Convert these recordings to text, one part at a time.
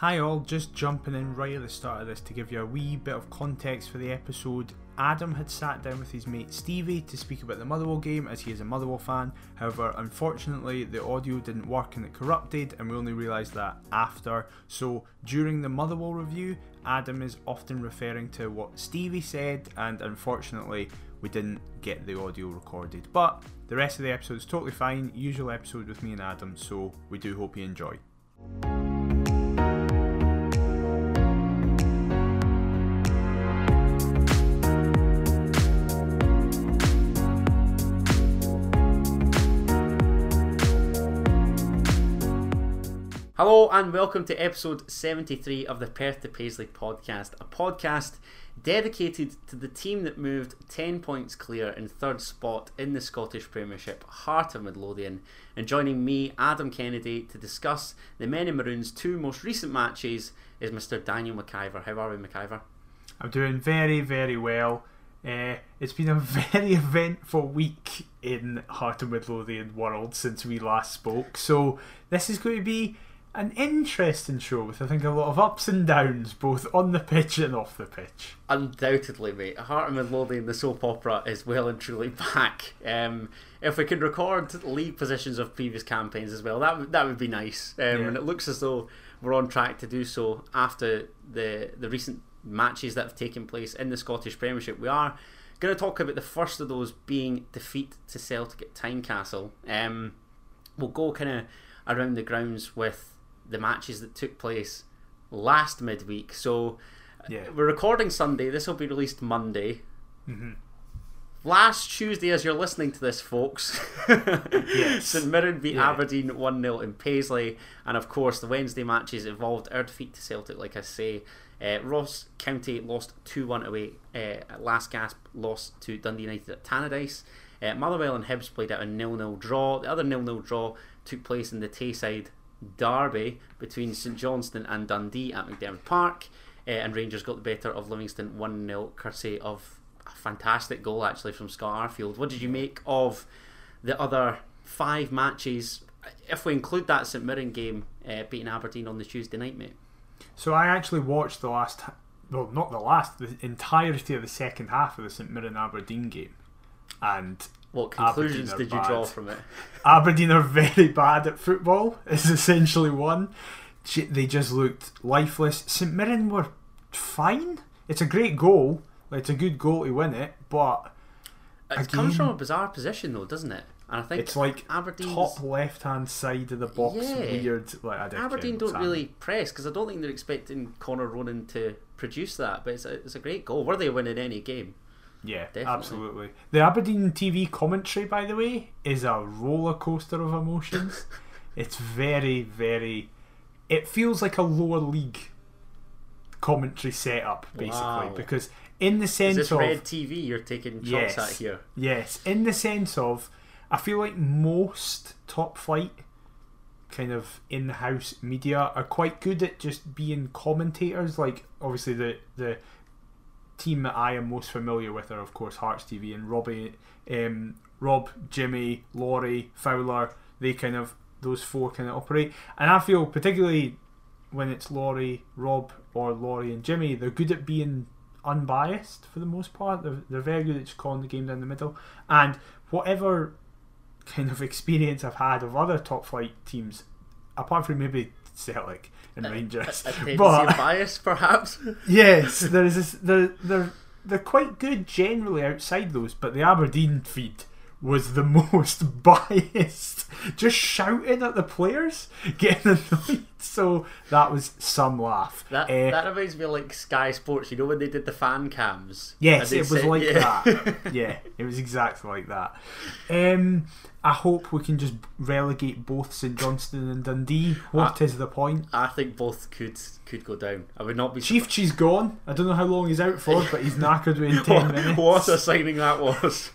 Hi all, just jumping in right at the start of this to give you a wee bit of context for the episode. Adam had sat down with his mate Stevie to speak about the Motherwell game as he is a Motherwell fan. However, unfortunately, the audio didn't work and it corrupted, and we only realised that after. So, during the Motherwell review, Adam is often referring to what Stevie said, and unfortunately, we didn't get the audio recorded. But the rest of the episode is totally fine, usual episode with me and Adam, so we do hope you enjoy. Hello and welcome to episode 73 of the Perth to Paisley podcast, a podcast dedicated to the team that moved 10 points clear in third spot in the Scottish Premiership, Heart of Midlothian. And joining me, Adam Kennedy, to discuss the Men in Maroon's two most recent matches is Mr. Daniel McIver. How are we, McIver? I'm doing very, very well. Uh, it's been a very eventful week in Heart of Midlothian world since we last spoke, so this is going to be an interesting show with I think a lot of ups and downs, both on the pitch and off the pitch. Undoubtedly, mate. Heart Midlothian, the soap opera, is well and truly back. Um, if we could record league positions of previous campaigns as well, that would that would be nice. Um, yeah. And it looks as though we're on track to do so after the the recent matches that have taken place in the Scottish Premiership. We are going to talk about the first of those being defeat to Celtic at Tynecastle. Um, we'll go kind of around the grounds with the matches that took place last midweek. So yeah. we're recording Sunday. This will be released Monday. Mm-hmm. Last Tuesday, as you're listening to this, folks, yes. St Mirren beat yeah. Aberdeen 1 0 in Paisley. And of course, the Wednesday matches involved our defeat to Celtic, like I say. Uh, Ross County lost 2 1 away. Uh, last gasp loss to Dundee United at Tannadice. Uh, Motherwell and Hibs played out a 0 0 draw. The other 0 0 draw took place in the Tayside derby between St Johnstone and Dundee at McDiarmid Park, uh, and Rangers got the better of Livingston 1 0, courtesy of a fantastic goal actually from Scott Arfield. What did you make of the other five matches, if we include that St Mirren game uh, beating Aberdeen on the Tuesday night, mate? So I actually watched the last, well, not the last, the entirety of the second half of the St Mirren Aberdeen game, and what conclusions did you bad. draw from it? Aberdeen are very bad at football. Is essentially one. They just looked lifeless. St Mirren were fine. It's a great goal. It's a good goal to win it, but it again, comes from a bizarre position though, doesn't it? And I think it's like Aberdeen top left hand side of the box. Yeah. Weird. Like Aberdeen don't really press because I don't think they're expecting Conor Ronan to produce that. But it's a, it's a great goal. Were they winning any game? Yeah, Definitely. absolutely. The Aberdeen TV commentary, by the way, is a roller coaster of emotions. it's very, very. It feels like a lower league commentary setup, basically, wow. because in the sense is this of red TV you're taking shots yes, at here. Yes, in the sense of, I feel like most top flight kind of in-house media are quite good at just being commentators. Like obviously the the team that I am most familiar with are, of course, Hearts TV and Robbie, um, Rob, Jimmy, Laurie, Fowler. They kind of those four kind of operate, and I feel particularly when it's Laurie, Rob, or Laurie and Jimmy, they're good at being unbiased for the most part. They're, they're very good at just calling the game down the middle, and whatever kind of experience I've had of other top flight teams, apart from maybe Celtic and Rangers. A, a but bias, perhaps. yes, there is. This, they're they're they're quite good generally outside those, but the Aberdeen feed was the most biased, just shouting at the players, getting annoyed. So that was some laugh. That uh, that reminds me of like Sky Sports. You know when they did the fan cams? Yes, it was said, like yeah. that. yeah, it was exactly like that. Um, I hope we can just relegate both St Johnstone and Dundee. What I, is the point? I think both could could go down. I would not be. Chief she's gone. I don't know how long he's out for, but he's knackered within ten what, minutes. What a signing that was!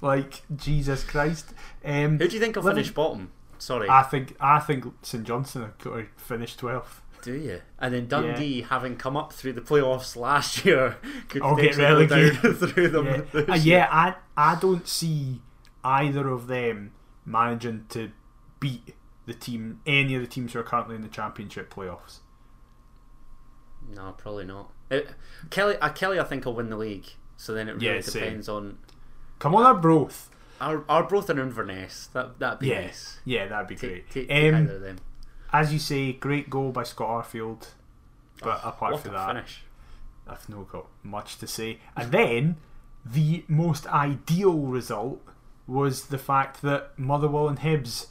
Like Jesus Christ. Um, Who do you think will finish bottom? Sorry, I think I think St Johnstone could finish twelfth. Do you? And then Dundee, yeah. having come up through the playoffs last year, could I'll get relegated through them. Yeah. Uh, yeah, I I don't see either of them managing to beat the team, any of the teams who are currently in the championship playoffs. No, probably not. It, Killie, uh, Killie, I think will win the league. So then it really Yeah, depends on Come on, Arbroath. our Arbroath and Inverness. That that'd be yes. nice. yeah, that'd be Take, great. take, Um, either of them. as you say, great goal by Scott Arfield. But apart Oh, What from that, finish! I've not got much to say. And then the most ideal result was the fact that Motherwell and Hibs.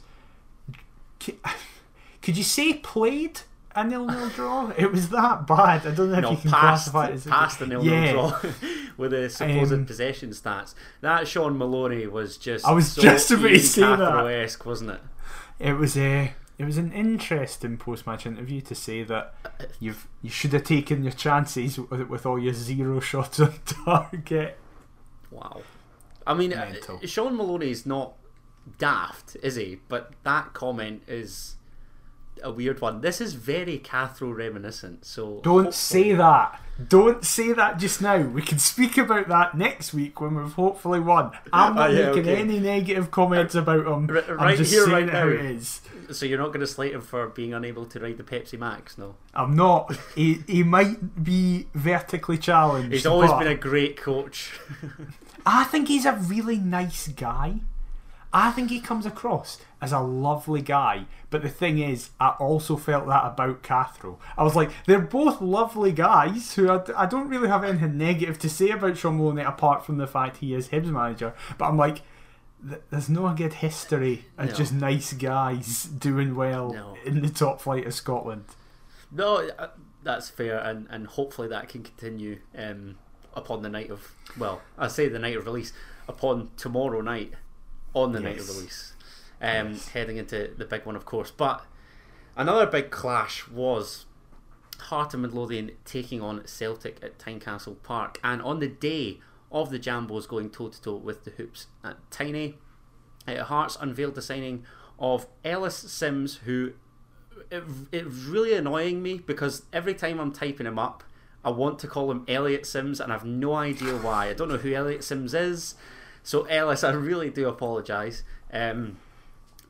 Could you say played a nil-nil draw? It was that bad. I don't know if No, you can past, classify it as past the nil nil Yeah. draw with the supposed Um, possession stats. That Shaun Maloney was just. I was so just about to say that. Wasn't it? It was a. It was an interesting post-match interview to say that you've you should have taken your chances with, with all your zero shots on target. Wow. I mean, uh, Mental. Shaun Maloney's not daft, is he? But that comment is a weird one. This is very Cathro reminiscent. So Don't hopefully- say that. Don't say that just now. We can speak about that next week when we've hopefully won. I'm not Oh, yeah, making okay. any negative comments uh, about him. R- I'm right just here, saying right how it is. So you're not going to slate him for being unable to ride the Pepsi Max, no? I'm not. he, he might be vertically challenged. He's always but been a great coach. I think he's a really nice guy. I think he comes across as a lovely guy. But the thing is, I also felt that about Cathro. I was like, they're both lovely guys who I, I don't really have anything negative to say about Shaun Maloney apart from the fact he is Hibs manager. But I'm like, there's no good history of No. just nice guys doing well No. in the top flight of Scotland. No, uh, that's fair, and, and hopefully that can continue um, upon the night of well, I say the night of release upon tomorrow night on the night of Yes. release, um, Yes. heading into the big one, of course. But another big clash was Heart and Midlothian taking on Celtic at Tynecastle Park, and on the day of the Jambos going toe to toe with the Hoops at Tiny, uh, Hearts unveiled the signing of Ellis Simms, who it, it's really annoying me because every time I'm typing him up, I want to call him Elliot Sims, and I've no idea why. I don't know who Elliot Sims is. So Ellis, I really do apologise. Um,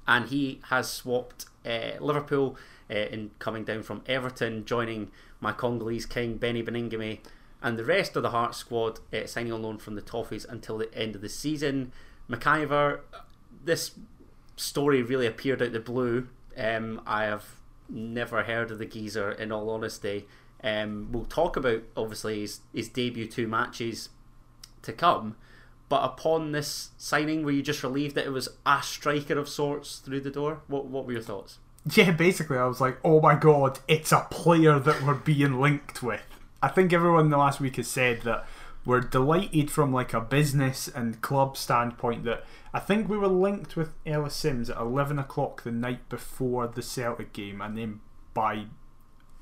and he has swapped uh, Liverpool uh, in coming down from Everton, joining my Congolese king Beni Baningime, and the rest of the Hearts squad uh, signing on loan from the Toffees until the end of the season. McIver, this story really appeared out the blue. Um, I have never heard of the geezer, in all honesty. Um, we'll talk about obviously his, his debut two matches to come. But upon this signing, were you just relieved that it was a striker of sorts through the door? What What were your thoughts? Yeah, basically, I was like, oh my god, it's a player that we're being linked with. I think everyone in the last week has said that we're delighted from like a business and club standpoint that I think we were linked with Ellis Simms at 11 o'clock the night before the Celtic game, and then by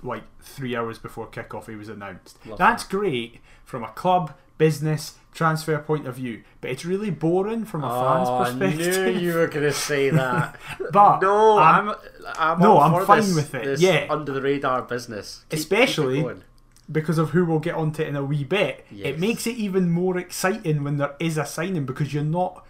like three hours before kickoff, he was announced. That's great from a club, business, transfer point of view, but it's really boring from a fan's Oh, I knew you were going to say that. But no, I'm- I'm, I'm No, I'm fine this- with it, this yeah. under the radar business, Keep- keep Especially- going. because of who we'll get onto it in a wee bit, Yes. it makes it even more exciting when there is a signing because you're not.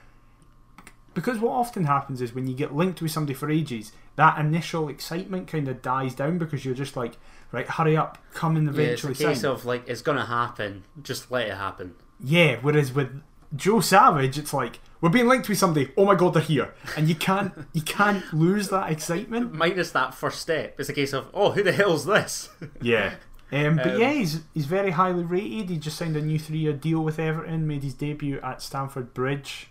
Because what often happens is when you get linked with somebody for ages, that initial excitement kind of dies down because you're just like, right, hurry up, come and Yeah, it's a case sign. of like it's going to happen. Just let it happen. Yeah, whereas with Joe Savage, it's like we're being linked with somebody. Oh my god, they're here, and you can't you can't lose that excitement. Minus that first step, it's a case of oh, who the hell's this? Yeah. Um, but Um, yeah, he's he's very highly rated. He just signed a new three-year deal with Everton. Made his debut at Stamford Bridge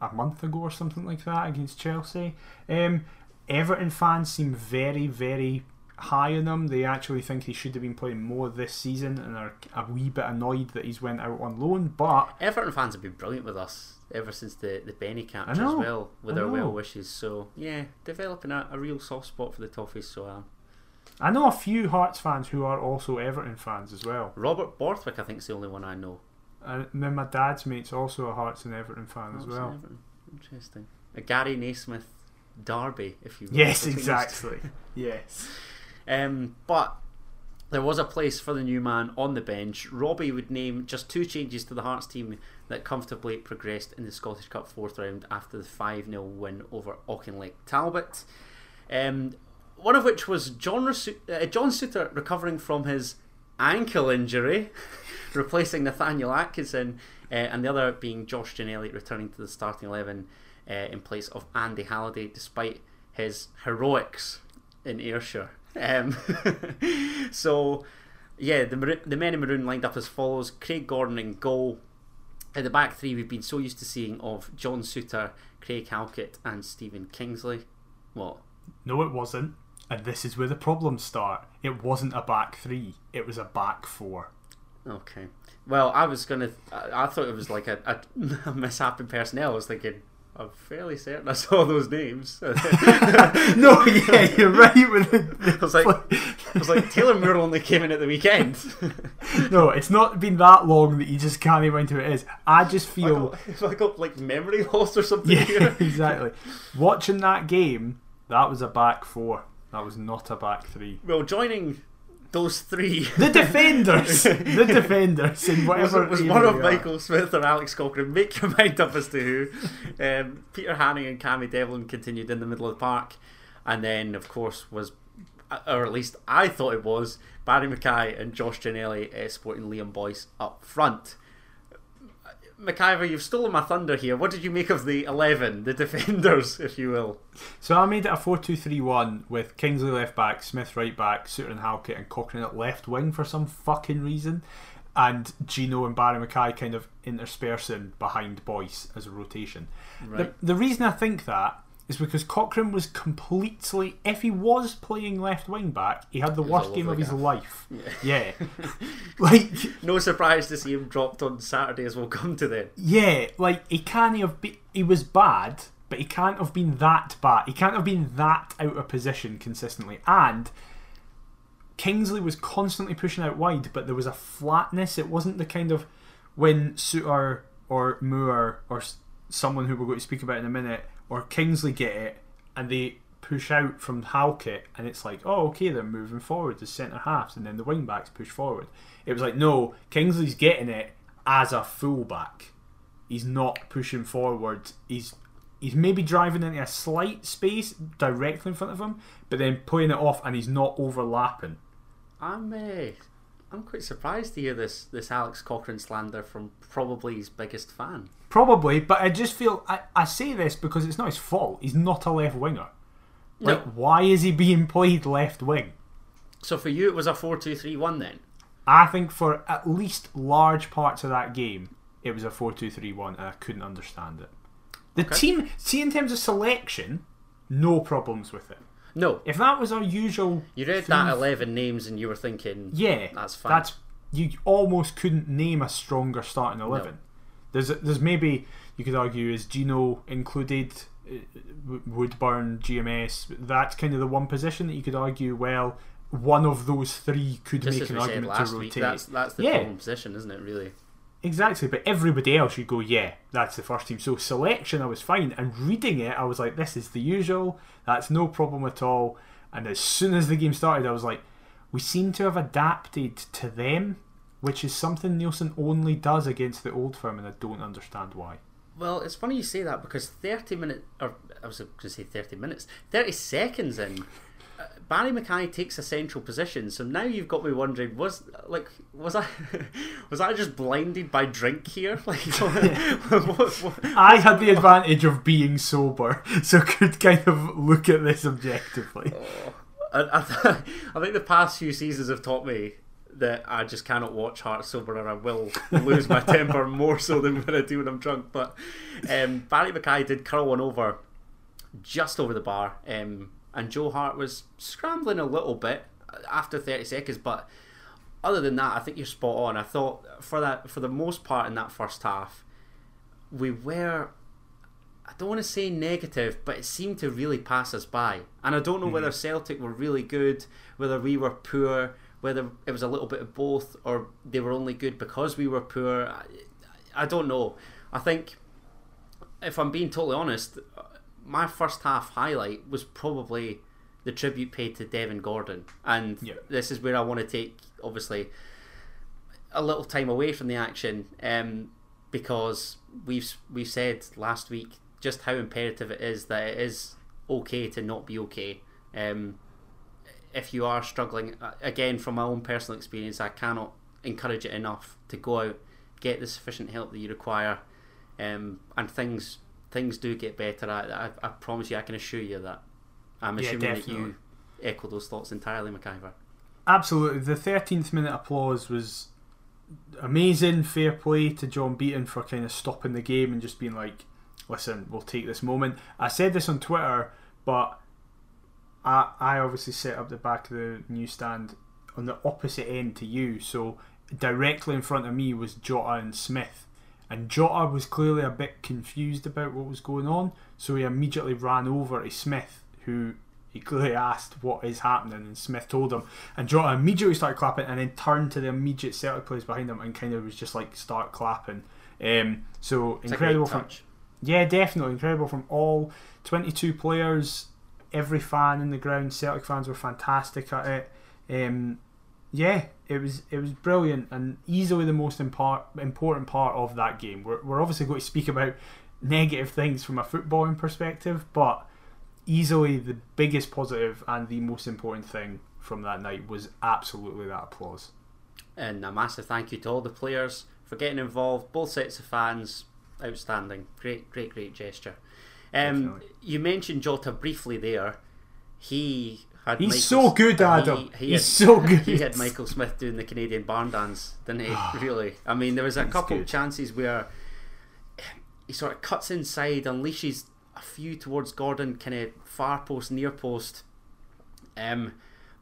a month ago or something like that against Chelsea. Um, Everton fans seem very very high on him. They actually think he should have been playing more this season and are a wee bit annoyed that he's went out on loan. But Everton fans have been brilliant with us ever since the the Benny capture as well, with their well wishes. So yeah, developing a, a real soft spot for the Toffees. So um, I know a few Hearts fans who are also Everton fans as well. Robert Borthwick, I think, is the only one I know. And then my dad's mate's also a Hearts and Everton fan as Oh, well. Interesting. A Gary Naysmith Derby, if you will. Yes, exactly. yes. Um, but there was a place for the new man on the bench. Robbie would name just two changes to the Hearts team that comfortably progressed in the Scottish Cup fourth round after the 5 0 win over Auchinleck Talbot. Um, one of which was John, Resu- uh, John Souttar recovering from his ankle injury, replacing Nathaniel Atkinson, uh, and the other being Josh Ginnelly returning to the starting 11 uh, in place of Andy Halliday, despite his heroics in Ayrshire. Um, so, yeah, the, the men in maroon lined up as follows Craig Gordon in goal. At the back three, we've been so used to seeing of John Souttar, Craig Halkett, and Stephen Kingsley. What? No, it wasn't. And this is where the problems start. It wasn't a back three, it was a back four. Okay. Well, I was gonna. I, I thought it was like a, a, a mishap in personnel. I was thinking, I'm fairly certain I saw those names. no, yeah, you're right with the, I was like, I was like, Taylor Moore only came in at the weekend. no, it's not been that long that you just can't even remember who it is. I just feel like, I got like memory loss or something. Yeah, here. exactly. Watching that game, that was a back four. That was not a back three. Well, joining those three. The defenders! the defenders in whatever. Was, was one of Michael Smith or Alex Cochrane. Make your mind up as to who. Um, Peter Haring and Cammy Devlin continued in the middle of the park. And then, of course, was, or at least I thought it was, Barrie McKay and Josh Ginnelly escorting Liam Boyce up front. McIver, you've stolen my thunder here. What did you make of the 11, the defenders, if you will? So I made it a 4 2 3 1 with Kingsley left back, Smith right back, Souttar and Halkett, and Cochrane at left wing for some fucking reason. And Gino and Barrie McKay kind of interspersing behind Boyce as a rotation. Right. The, the reason I think that is because Cochrane was completely. If he was playing left wing back, he had the He worst game of his gaff. life. Yeah. Yeah. like, No surprise to see him dropped on Saturday, as we'll come to then. yeah, like, he can't have been. He was bad, but he can't have been that bad. He can't have been that out of position consistently. And Kingsley was constantly pushing out wide, but there was a flatness. It wasn't the kind of when Souttar or Moore or someone who we're going to speak about in a minute or Kingsley get it and they push out from Halkett and it's like, oh, okay, they're moving forward as centre halves and then the wing backs push forward. It was like, no, Kingsley's getting it as a fullback. He's not pushing forward. He's he's maybe driving into a slight space directly in front of him, but then putting it off and he's not overlapping. I'm uh, I'm quite surprised to hear this this Alex Cochrane slander from probably his biggest fan. Probably, but I just feel I, I say this because it's not his fault. He's not a left winger. Like, No. why is he being played left wing? So for you, it was a four-two-three-one then. I think for at least large parts of that game, it was a 4 2 3 1, and I couldn't understand it. The Okay. team, see, in terms of selection, no problems with it. No, If that was our usual. you read that eleven names and you were thinking, Yeah, That's fine. That's you almost couldn't name a stronger starting eleven. There's there's maybe you could argue is Gino included, uh, Woodburn, GMS. That's kind of the one position that you could argue. Well, one of those three could just make an argument to week, rotate. that's that's the Yeah. problem position, isn't it? Really. Exactly, but everybody else you go, yeah, that's the first team. So selection, I was fine, and reading it, I was like, this is the usual. That's no problem at all. And as soon as the game started, I was like, we seem to have adapted to them, which is something Neilson only does against the old firm, and I don't understand why. Well, it's funny you say that because thirty minutes, or I was going to say thirty minutes, thirty seconds in. Barrie McKay takes a central position, so now you've got me wondering: was like was I was I just blinded by drink here? Like, what, what, I had the advantage of being sober, so could kind of look at this objectively. I, I, I think the past few seasons have taught me that I just cannot watch Heart sober, or I will lose my temper more so than when I do when I'm drunk. But um, Barrie McKay did curl one over just over the bar, um, and Joe Hart was scrambling a little bit after 30 seconds. But other than that, I think you're spot on. I thought for that for the most part in that first half, we were I don't want to say negative, but it seemed to really pass us by. And I don't know whether hmm. Celtic were really good, whether we were poor, whether it was a little bit of both, or they were only good because we were poor. I, I don't know. I think, if I'm being totally honest, my first half highlight was probably the tribute paid to Devin Gordon. And Yeah. this is where I want to take, obviously, a little time away from the action um, because we've we've said last week just how imperative it is that it is okay to not be okay. Um, if you are struggling, uh, again from my own personal experience, I cannot encourage it enough to go out, get the sufficient help that you require, um, and things things do get better. I, I, I promise you, I can assure you that. I'm Yeah, assuming that you echo those thoughts entirely, McIver. Absolutely. The 13th minute applause was amazing. Fair play to John Beaton for kind of stopping the game and just being like, listen, we'll take this moment. I said this on Twitter, but I, I obviously set up the back of the newsstand on the opposite end to you. So directly in front of me was Jota and Smith. And Jota was clearly a bit confused about what was going on. So he immediately ran over to Smith, who he clearly asked what is happening, and Smith told him. And Jota immediately started clapping, and then turned to the immediate Celtic players behind him and kind of was just like start clapping. Um, so It's incredible from touch. yeah, definitely incredible from all 22 players, every fan in the ground. Celtic fans were fantastic at it. Um, yeah, it was it was brilliant and easily the most impar- important part of that game. We're, we're obviously going to speak about negative things from a footballing perspective, but easily the biggest positive and the most important thing from that night was absolutely that applause. And a massive thank you to all the players for getting involved. Both sets of fans, outstanding. Great, great, great gesture. Um, you mentioned Jota briefly there. He had. He's Michael- so good, he- Adam. he He's had- so good. He had Michael Smith doing the Canadian barn dance, didn't he? really? I mean, there was a He's couple good. of chances where he sort of cuts inside, unleashes a few towards Gordon, kind of far post, near post. Um,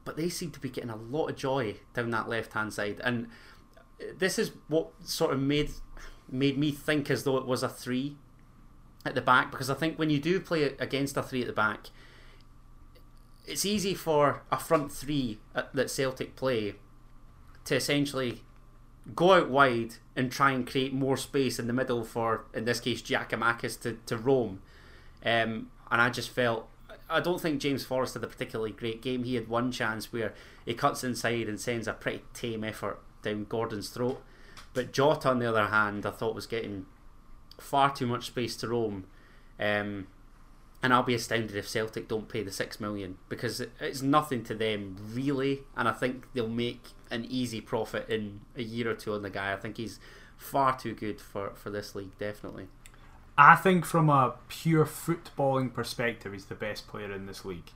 but they seem to be getting a lot of joy down that left hand side, and this is what sort of made made me think as though it was a three at the back because I think when you do play against a three at the back, it's easy for a front three at, that Celtic play to essentially go out wide and try and create more space in the middle for, in this case, Giakoumakis to, to roam. Um, and I just felt, I don't think James Forrest had a particularly great game. He had one chance where he cuts inside and sends a pretty tame effort down Gordon's throat. But Jota, on the other hand, I thought was getting far too much space to roam. Um, and I'll be astounded if Celtic don't pay the six million because it's nothing to them really, and I think they'll make an easy profit in a year or two on the guy. I think he's far too good for, for this league, definitely. I think from a pure footballing perspective, he's the best player in this league.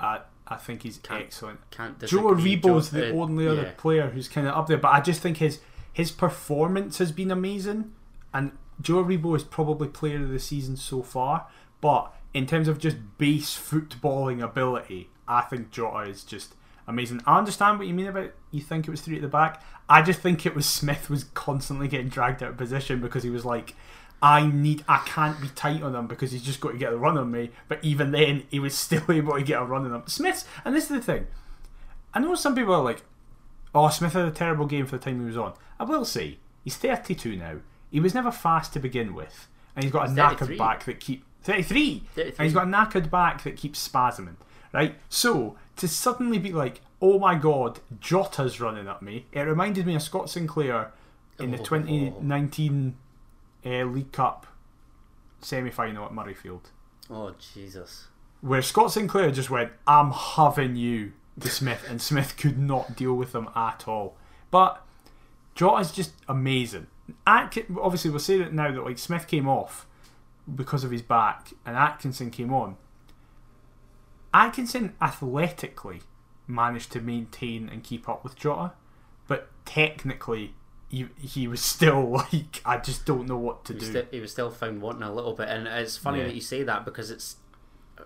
I I think he's Can't excellent. Can't Joe disagree. Aribo's Jo- the uh, only other yeah. player who's kind of up there, but I just think his his performance has been amazing, and Joe Aribo is probably player of the season so far. But in terms of just base footballing ability, I think Jota is just amazing. I understand what you mean about you think it was three at the back. I just think it was Smith was constantly getting dragged out of position because he was like. I need. I can't be tight on him because he's just got to get a run on me. But even then, he was still able to get a run on him. Smith's, and this is the thing. I know some people are like, "Oh, Smith had a terrible game for the time he was on." I will say he's 32 now. He was never fast to begin with, and he's got a knackered back that keep 33, 33. and he's got a knackered back that keeps spasming. Right, so to suddenly be like, "Oh my God, Jota's running at me," it reminded me of Scott Sinclair in the Oh. 2019 uh, League Cup semi-final at Murrayfield Oh Jesus! where Scott Sinclair just went, I'm having you to Smith, and Smith could not deal with him at all. But Jota's just amazing. Obviously, we'll say that now that like Smith came off because of his back, and Atkinson came on. Atkinson athletically managed to maintain and keep up with Jota, but technically he, he was still like I just don't know what to He do. still, he was still found wanting a little bit, and it's funny Yeah. that you say that because it's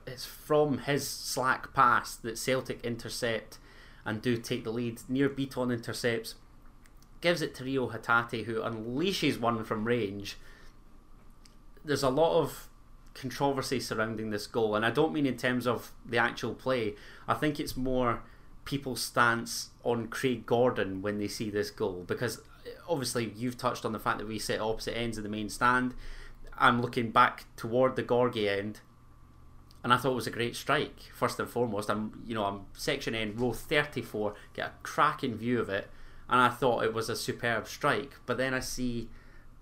it's from his slack pass that Celtic intercept and do take the lead. Nir Bitton intercepts, gives it to Reo Hatate, who unleashes one from range. There's a lot of controversy surrounding this goal, and I don't mean in terms of the actual play. I think it's more people's stance on Craig Gordon when they see this goal because obviously you've touched on the fact that we sit opposite ends of the main stand. I'm looking back toward the Gorgie end, and I thought it was a great strike. First and foremost, I'm you know I'm section end row 34, get a cracking view of it, and I thought it was a superb strike. But then I see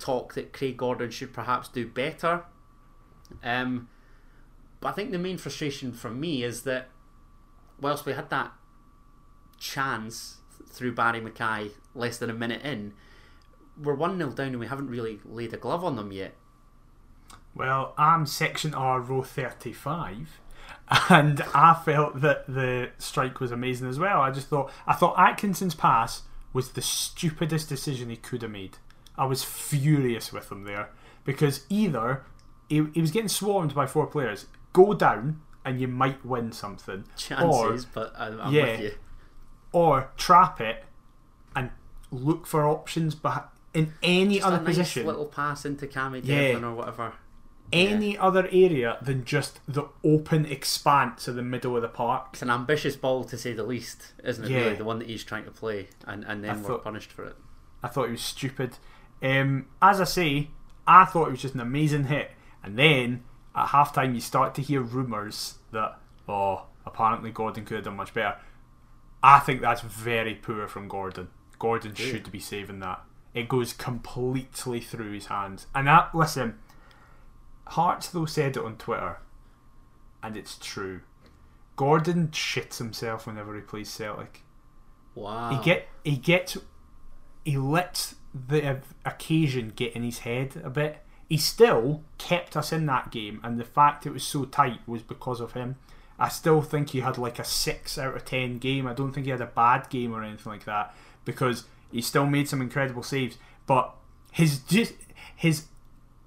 talk that Craig Gordon should perhaps do better. Um, but I think the main frustration for me is that whilst we had that chance through Barrie McKay less than a minute in. We're 1 0 down and we haven't really laid a glove on them yet. Well, I'm section R, row 35, and I felt that the strike was amazing as well. I just thought I thought Atkinson's pass was the stupidest decision he could have made. I was furious with him there because either he, he was getting swarmed by four players, go down and you might win something, Chances, but I'm, I'm Yeah. with you. or trap it and look for options but in any Just other a nice position. little pass into Cammy Yeah. Devlin or whatever. any other area than just the open expanse of the middle of the park. It's an ambitious ball to say the least, isn't it? Yeah. Really, the one that he's trying to play, and and then I we're thought- punished for it. I thought he was stupid. Um, as I say, I thought it was just an amazing hit, and then at halftime you start to hear rumours that oh, apparently Gordon could have done much better. I think that's very poor from Gordon. Gordon Yeah. should be saving that. It goes completely through his hands, and that listen. Hearts though said it on Twitter, and it's true. Gordon shits himself whenever he plays Celtic. Wow. He get he gets he lets the occasion get in his head a bit. He still kept us in that game, and the fact it was so tight was because of him. I still think he had like a six out of ten game. I don't think he had a bad game or anything like that because he still made some incredible saves. But his his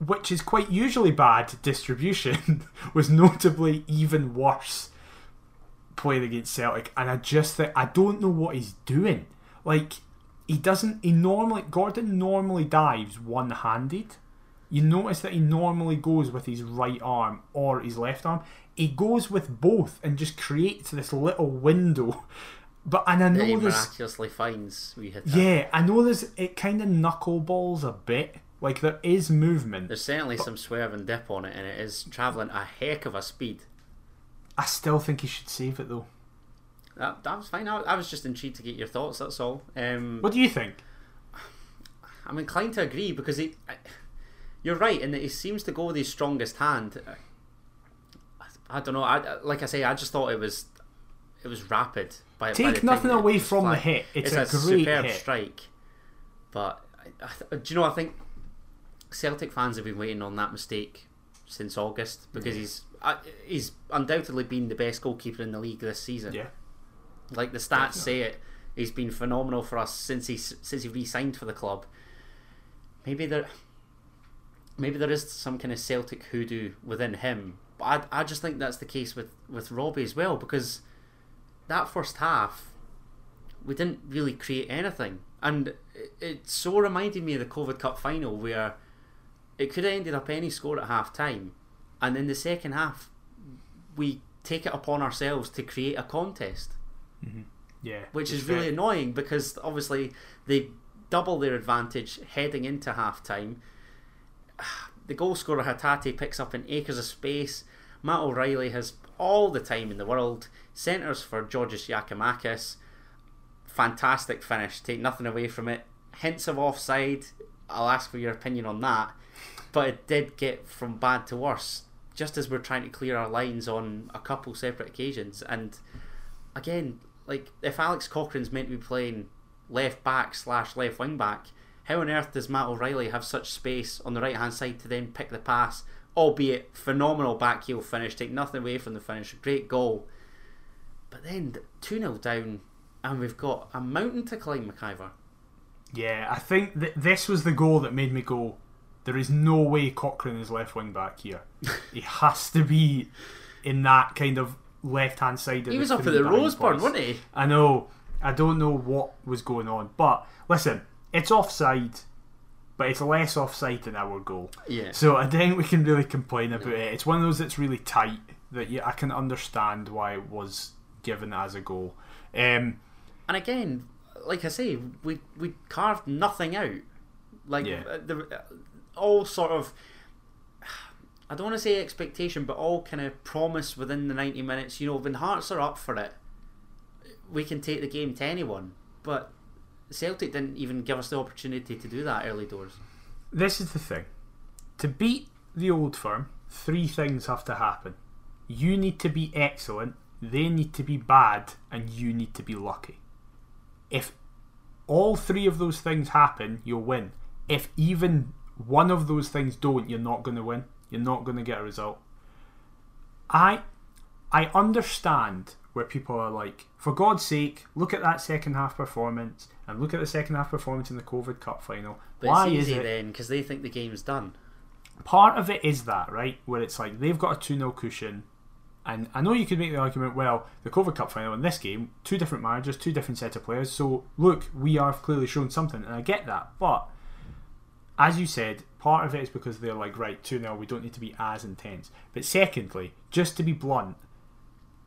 which is quite usually bad distribution was notably even worse playing against Celtic, and I just think I don't know what he's doing. Like he doesn't. He normally Gordon normally dives one handed. You notice that he normally goes with his right arm or his left arm. He goes with both and just creates this little window. But and I know this. miraculously finds we hit that. Yeah, I know there's it kind of knuckleballs a bit. Like there is movement. There's certainly some swerve and dip on it, and it is travelling a heck of a speed. I still think he should save it though. That, that was fine. I, I was just intrigued to get your thoughts. That's all. Um, What do you think? I'm inclined to agree because he, I, you're right in that he seems to go with his strongest hand. I, I don't know. I like I say, I just thought it was it was rapid. By, by Take time nothing away from the hit. It's, It's, a, a, great superb hit. strike, but I, I, do you know? I think Celtic fans have been waiting on that mistake since August because he's I, he's undoubtedly been the best goalkeeper in the league this season. Yeah. Like the stats say it, he's been phenomenal for us since he since he re-signed for the club. Maybe there, maybe there is some kind of Celtic hoodoo within him. But I, I just think that's the case with with Robbie as well because that first half, we didn't really create anything, and it, it so reminded me of the COVID Cup final where it could have ended up any score at half time, and in the second half, we take it upon ourselves to create a contest Mm-hmm. Yeah. which is really annoying because obviously they double their advantage heading into half time. The goal scorer Hatate picks up in acres of space. Matt O'Riley has all the time in the world. Centres for Georgios Giakoumakis. Fantastic finish. Take nothing away from it. Hints of offside. I'll ask for your opinion on that. But it did get from bad to worse just as we're trying to clear our lines on a couple separate occasions. And again, like if Alex Cochrane's meant to be playing left back slash left wing back, how on earth does Matt O'Riley have such space on the right hand side to then pick the pass, albeit phenomenal back heel finish, take nothing away from the finish, great goal. But then 2 0 down, and we've got a mountain to climb, McIver. Yeah, I think that this was the goal that made me go. There is no way Cochrane is left wing back here. he has to be in that kind of left hand side. Of He was the up at the Roseburn, wasn't he? I know. I don't know what was going on, but listen, it's offside, but it's less offside than our goal. Yeah. So I think we can really complain about it. It's one of those that's really tight that you, I can understand why it was given as a goal. Um, And again, like I say, we we carved nothing out. Like Yeah. uh, the, uh, all sort of, I don't want to say expectation, but all kind of promise within the ninety minutes. You know, when Hearts are up for it, we can take the game to anyone. But Celtic didn't even give us the opportunity to do that early doors. this is the thing. To beat the old firm, three things have to happen. You need to be excellent, they need to be bad, and you need to be lucky. If all three of those things happen, you'll win. If even one of those things don't, you're not going to win. You're not going to get a result. I I understand where people are like, for God's sake, look at that second half performance and look at the second half performance in the COVID Cup final. But Why it's is it? then because they think the game's done. Part of it is that, right? Where it's like they've got a 2 0 cushion. And I know you could make the argument, well, the COVID Cup final in this game, two different managers, two different set of players. So, look, we are clearly shown something. And I get that. But, as you said, part of it is because they're like, right, 2 0, we don't need to be as intense. But secondly, just to be blunt,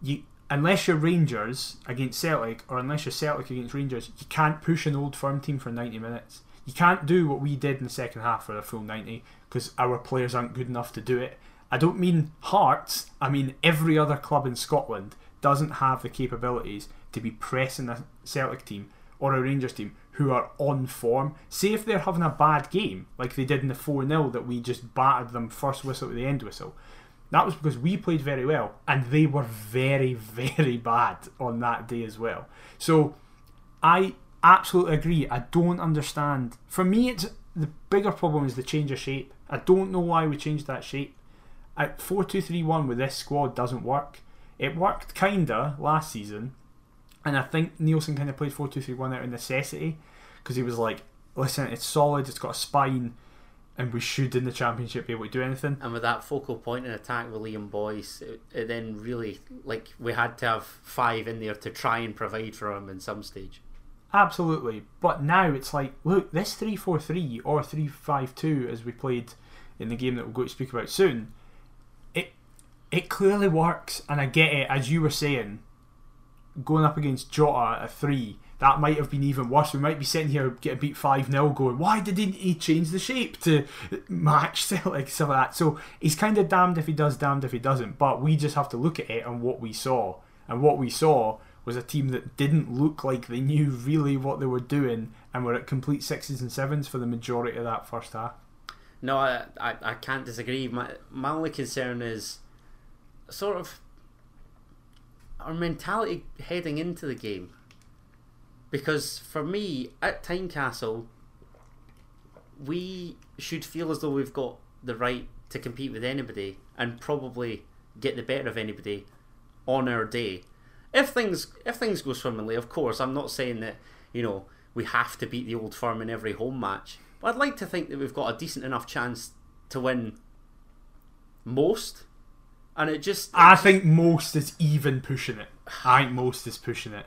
you unless you're Rangers against Celtic or unless you're Celtic against Rangers, you can't push an old firm team for 90 minutes. You can't do what we did in the second half for a full 90 because our players aren't good enough to do it. I don't mean Hearts, I mean every other club in Scotland doesn't have the capabilities to be pressing a Celtic team or a Rangers team who are on form. Say if they're having a bad game, like they did in the 4 0 that we just battered them first whistle to the end whistle. That was because we played very well and they were very, very bad on that day as well. So I absolutely agree. I don't understand. For me, it's the bigger problem is the change of shape. I don't know why we changed that shape. At 4 2 3 1 with this squad doesn't work. It worked kinda last season, and I think Neilson kind of played 4 2 3 1 out of necessity because he was like, listen, it's solid, it's got a spine, and we should in the championship be able to do anything. And with that focal point in attack with Liam Boyce, it, it then really like we had to have five in there to try and provide for him in some stage. Absolutely. But now it's like, look, this 3 4 3 or 3 5 2, as we played in the game that we're going to speak about soon, it it clearly works. And I get it, as you were saying, going up against Jota at 3, that might have been even worse. We might be sitting here getting beat 5 0 going, why didn't he change the shape to match Celtic? Stuff like that. So he's kind of damned if he does, damned if he doesn't. But we just have to look at it and what we saw. And what we saw was a team that didn't look like they knew really what they were doing and were at complete sixes and sevens for the majority of that first half. No, I, I, I can't disagree. My, my only concern is sort of our mentality heading into the game. Because for me, at Tynecastle, we should feel as though we've got the right to compete with anybody and probably get the better of anybody on our day. If things if things go swimmingly, of course, I'm not saying that you know we have to beat the old firm in every home match, but I'd like to think that we've got a decent enough chance to win most. And it just I think most is even pushing it. I think most is pushing it.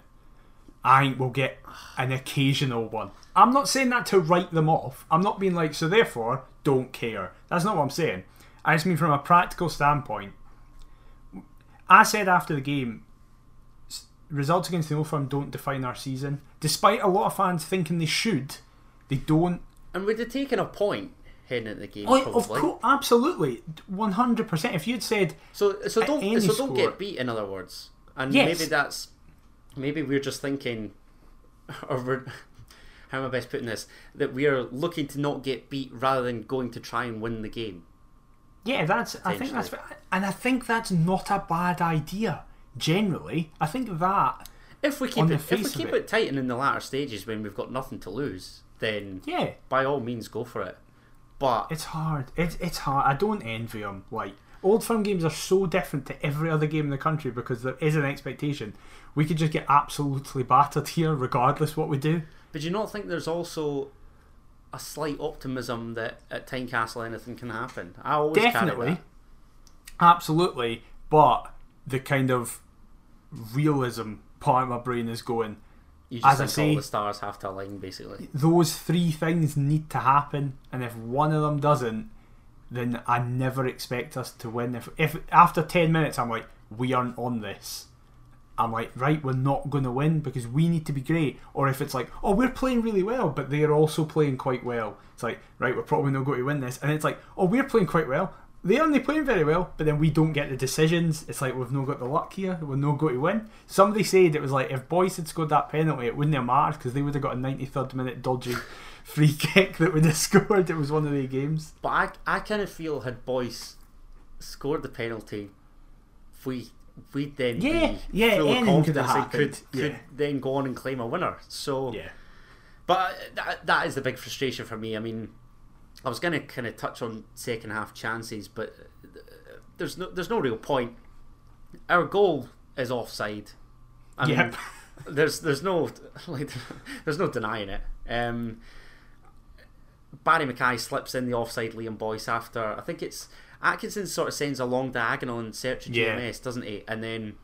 I think we'll get an occasional one. I'm not saying that to write them off. I'm not being like, so therefore, don't care. That's not what I'm saying. I just mean from a practical standpoint. I said after the game, results against the Old Firm don't define our season. Despite a lot of fans thinking they should, they don't. and we'd have taken a point heading into the game. Oh, probably. of course, absolutely, one hundred percent. If you'd said So so don't so don't get beat. In other words, and Yes. maybe that's maybe we're just thinking, or we're, how am I best putting this? That we are looking to not get beat rather than going to try and win the game. Yeah, that's. I think that's, and I think that's not a bad idea. Generally, I think that. If we keep it if we keep it. it tight and in the latter stages when we've got nothing to lose, then Yeah, by all means go for it. But it's hard. It's it's hard. I don't envy them. Like old firm games are so different to every other game in the country because there is an expectation. We could just get absolutely battered here, regardless what we do. but do you not think there's also a slight optimism that at Tynecastle anything can happen? I always Definitely, that. absolutely. But the kind of realism part of my brain is going. You just As I say- all the stars have to align, basically. those three things need to happen, and if one of them doesn't, then I never expect us to win. If if after ten minutes I'm like, we aren't on this, I'm like, right, we're not going to win because we need to be great. Or if it's like, oh, we're playing really well, but they're also playing quite well, it's like, right, we're probably not going to win this. And it's like, oh, we're playing quite well. They're only playing very well, but then we don't get the decisions. It's like we've not got the luck here. We're not going to win. Somebody said it was like if Boyce had scored that penalty, it wouldn't have mattered because they would have got a 93rd minute dodgy free kick that would have scored. It was one of the games. But I, I kind of feel had Boyce scored the penalty, we we'd then Yeah, be yeah, full of could confidence and could, happened. could then go on and claim a winner. So, Yeah. but uh, that, that is the big frustration for me. I mean, I was going to kind of touch on second half chances, but uh, there's no there's no real point. Our goal is offside. I mean, there's there's no like there's no denying it. Um, Barrie McKay slips in the offside Liam Boyce after I think it's Atkinson sort of sends a long diagonal in search of Yeah. GMS, doesn't he? And then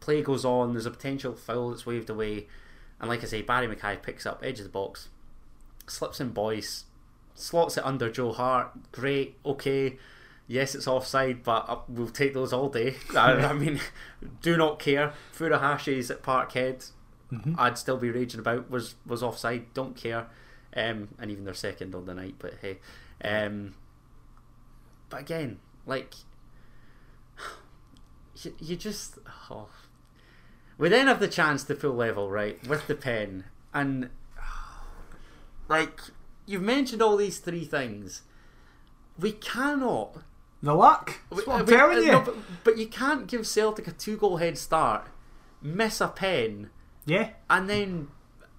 play goes on. There's a potential foul that's waved away, and like I say, Barrie McKay picks up edge of the box, slips in Boyce, slots it under Joe Hart. Great, okay. Yes, it's offside, but uh, we'll take those all day. I, I mean, do not care. Furuhashi's at Parkhead. I'd still be raging about was was offside. Don't care. Um, and even their second on the night, but hey. Um, but again, like you, you just oh. we then have the chance to full level right with the pen and like you've mentioned all these three things. We cannot The luck. That's what I'm we- telling uh, you. no, but, but you can't give Celtic a two goal head start, miss a pen, yeah. and then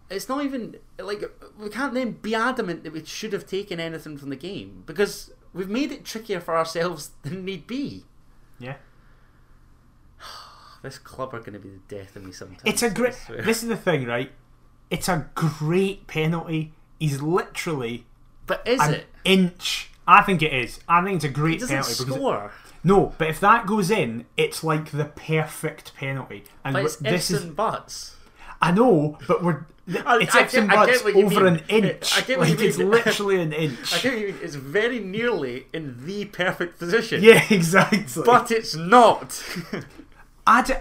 it's not even like we can't then be adamant that we should have taken anything from the game because we've made it trickier for ourselves than need be. Yeah. This club are going to be the death of me sometimes. It's a great. This is the thing, right? It's a great penalty. He's literally but is an it? inch. I think it is. I think it's a great doesn't penalty. because it- score. no, but if that goes in, it's like the perfect penalty. And But this is. and buts. I know, but we're. I- it's I get- I buts get what you over mean. an inch. I get what you like, It's literally an I inch. get what you mean. It's very nearly in the perfect position. Yeah, exactly. But it's not. I d-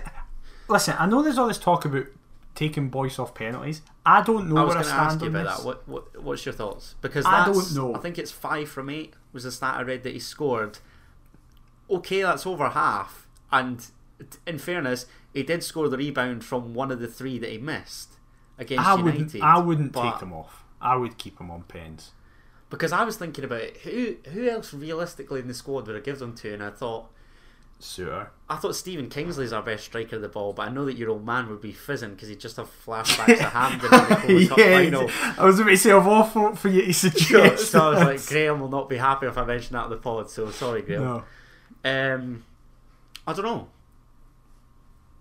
listen. I know there's all this talk about taking Boyce off penalties. I don't know I was where I to ask stand you about this. that. What, what What's your thoughts? Because I that's, don't know. I think it's five from eight was the stat I read that he scored. Okay, that's over half. And in fairness, he did score the rebound from one of the three that he missed against I United. wouldn't. I wouldn't take him off. I would keep him on pens. because I was thinking about who who else realistically in the squad would I give them to, and I thought Souttar. I thought Stephen Kingsley's our best striker of the ball, but I know that your old man would be fizzing because he'd just have flashbacks of Hampden in the Gold Cup final. I was about to say of all for, for you to So, suggest. so I was like. Graham will not be happy if I mention that on the pod. So sorry, Graham. no. Um, I don't know.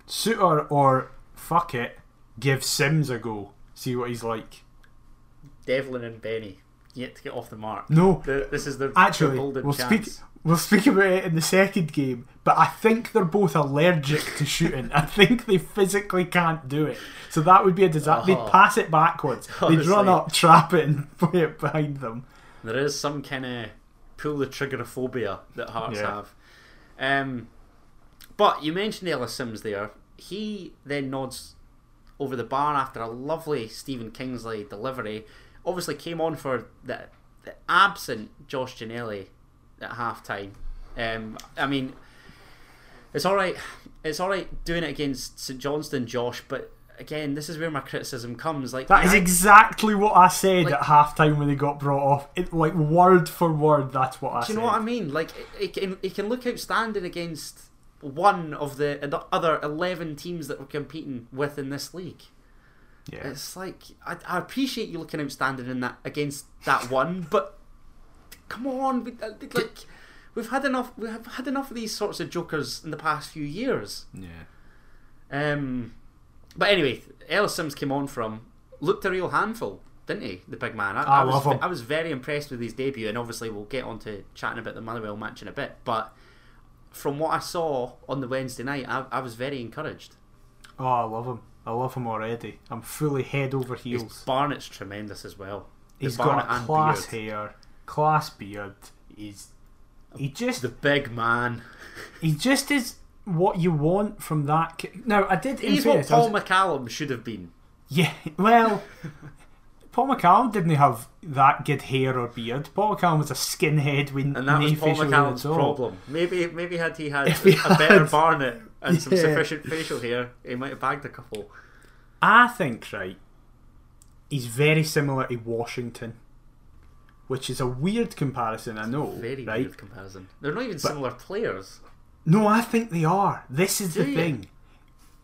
Souttar or fuck it, give Simms a go. See what he's like. Devlin and Beni yet to get off the mark. No, The, this is the actually, we'll chance. speak. We'll speak about it in the second game, but I think they're both allergic to shooting. I think they physically can't do it. So that would be a disaster. Oh. They'd pass it backwards. They'd run up, trap it, and play it behind them. There is some kind of pull the trigger phobia that Hearts Yeah. have. Um, but you mentioned Ellis Simms there. He then nods over the bar after a lovely Stephen Kingsley delivery. Obviously came on for the, the absent Josh Ginnelly at half time. Um, I mean, it's all right. It's all right doing it against St Johnstone, Josh. But again, this is where my criticism comes. Like That is I- exactly what I said Like- at halftime when they got brought off. It, like word for word, that's what I Do said. you know what I mean? Like it can it can look outstanding against one of the the other eleven teams that we're competing with in this league. Yeah. It's like I, I appreciate you looking outstanding in that against that one, but come on, we- like we've had enough. We have had enough of these sorts of jokers in the past few years. Yeah. Um, but anyway, Ellis Simms came on from looked a real handful, didn't he? The big man. I, I was love ve- him. I was very impressed with his debut, and obviously we'll get on to chatting about the Motherwell match in a bit. But from what I saw on the Wednesday night, I, I was very encouraged. Oh, I love him. I love him already. I'm fully head over His heels. Barnett's tremendous as well. He's The Barnett got class beard. hair, class beard. He's he just The big man. he just is what you want from that. ki- Now I did. He's what Paul was- McCallum should have been. Yeah, well, Paul McCallum didn't have that good hair or beard. Paul McCallum was a skinhead with And that was Paul McCallum's problem. Maybe maybe had he had he a better had- Barnett and some sufficient facial hair, he might have bagged a couple. I think right. He's very similar to Washington, which is a weird comparison. I know, Very right? weird comparison. They're not even similar players. No, I think they are. This is Do the you? thing.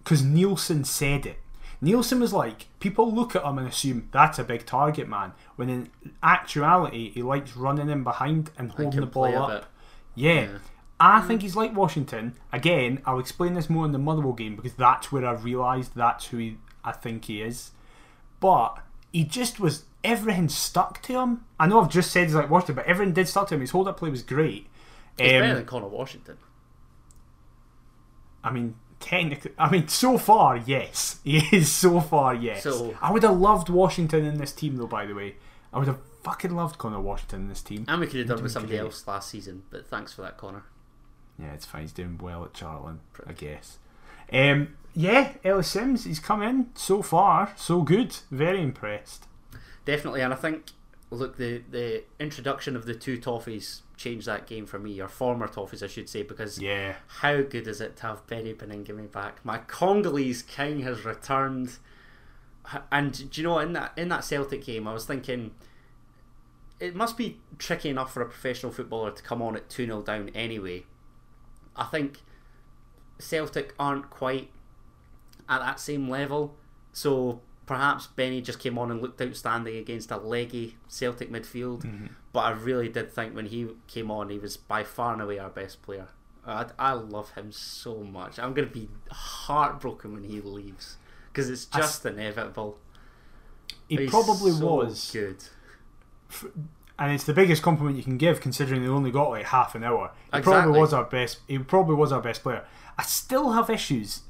Because Neilson said it. Neilson was like, people look at him and assume that's a big target man, when in actuality, he likes running in behind and holding the ball up. Yeah. Yeah. I mm. think he's like Washington. Again, I'll explain this more in the Motherwell game because that's where I realised that's who he, I think he is. But he just was everything stuck to him. I know I've just said he's like Washington, but everything did stuck to him. His hold up play was great. He's Um, better than Conor Washington. I mean, technically, I mean, so far, yes, he is. So far, yes. So- I would have loved Washington in this team, though. By the way, I would have fucking loved Conor Washington in this team. And we could have done with somebody great. else last season, but thanks for that, Conor. Yeah, it's fine. He's doing well at Charlton, I guess. Um, yeah, Ellis Simms, he's come in so far, so good. Very impressed. Definitely, and I think look the the introduction of the two toffees changed that game for me, or former toffees, I should say, because Yeah, how good is it to have Beni Baningime back? My Congolese king has returned, and do you know in that in that Celtic game, I was thinking. It must be tricky enough for a professional footballer to come on at 2 0 down anyway. I think Celtic aren't quite at that same level. So perhaps Beni just came on and looked outstanding against a leggy Celtic midfield. Mm-hmm. But I really did think when he came on, he was by far and away our best player. I, I love him so much. I'm going to be heartbroken when he leaves because it's I just inevitable. he He's probably so was, good. and it's the biggest compliment you can give considering they only got like half an hour. He Exactly. probably was our best. He probably was our best player. I still have issues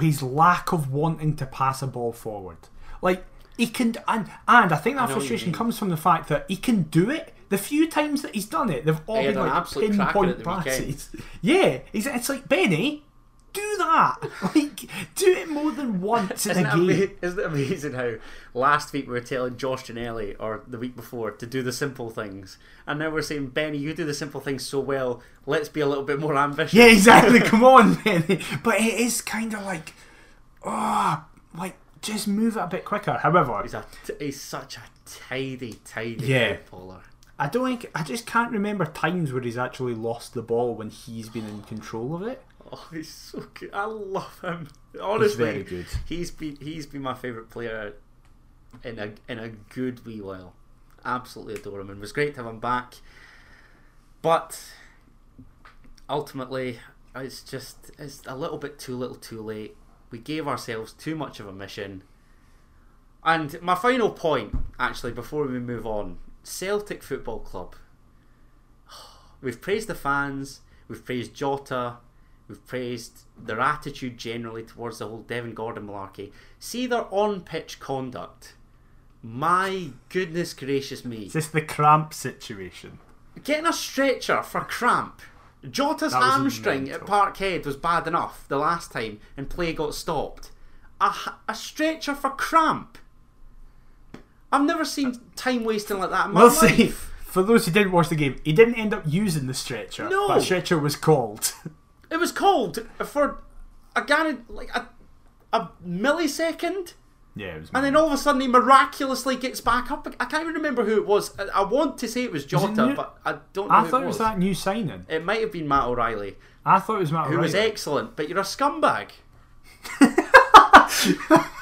his lack of wanting to pass a ball forward. Like he can, and and I think that you frustration comes from the fact that he can do it. The few times that he's done it, they've all He been like pinpoint at the weekend. passes. Yeah, he's, it's like Beni, do that. Like do it more than once in Isn't a game. ama- isn't it amazing how last week we were telling Josh Ginnelly, or the week before, to do the simple things, and now we're saying, Beni, you do the simple things so well. Let's be a little bit more ambitious. Yeah, exactly. Come on, Beni. But it is kind of like, oh, like just move it a bit quicker. However, He's a he's such a tidy, tidy Yeah. footballer. I don't think I just can't remember times where he's actually lost the ball when he's been in control of it. Oh, he's so good. I love him. Honestly, very good. He's been he's been my favourite player in a in a good wee while. Absolutely adore him, and it was great to have him back. But ultimately, it's just it's a little bit too little, too late. We gave ourselves too much of a mission. And my final point, actually, before we move on, Celtic Football Club. We've praised the fans. We've praised Jota. We've praised their attitude generally towards the whole Devon Gordon malarkey. See their on pitch conduct. My goodness gracious me. Is this the cramp situation? Getting a stretcher for cramp. Jota's hamstring mental. at Parkhead was bad enough the last time and play got stopped. A, a stretcher for cramp. I've never seen time wasting like that in my Well, life. see, for those who didn't watch the game, he didn't end up using the stretcher. No. but a stretcher was called. It was called for a guarantee, like a, a millisecond. yeah, it was. And then all of a sudden he miraculously gets back up. I can't even remember who it was. I, I want to say it was Jota, new- but I don't know I thought it it was. was that new signing. It might have been Matt O'Riley, I thought it was Matt O'Riley, who was excellent, but you're a scumbag.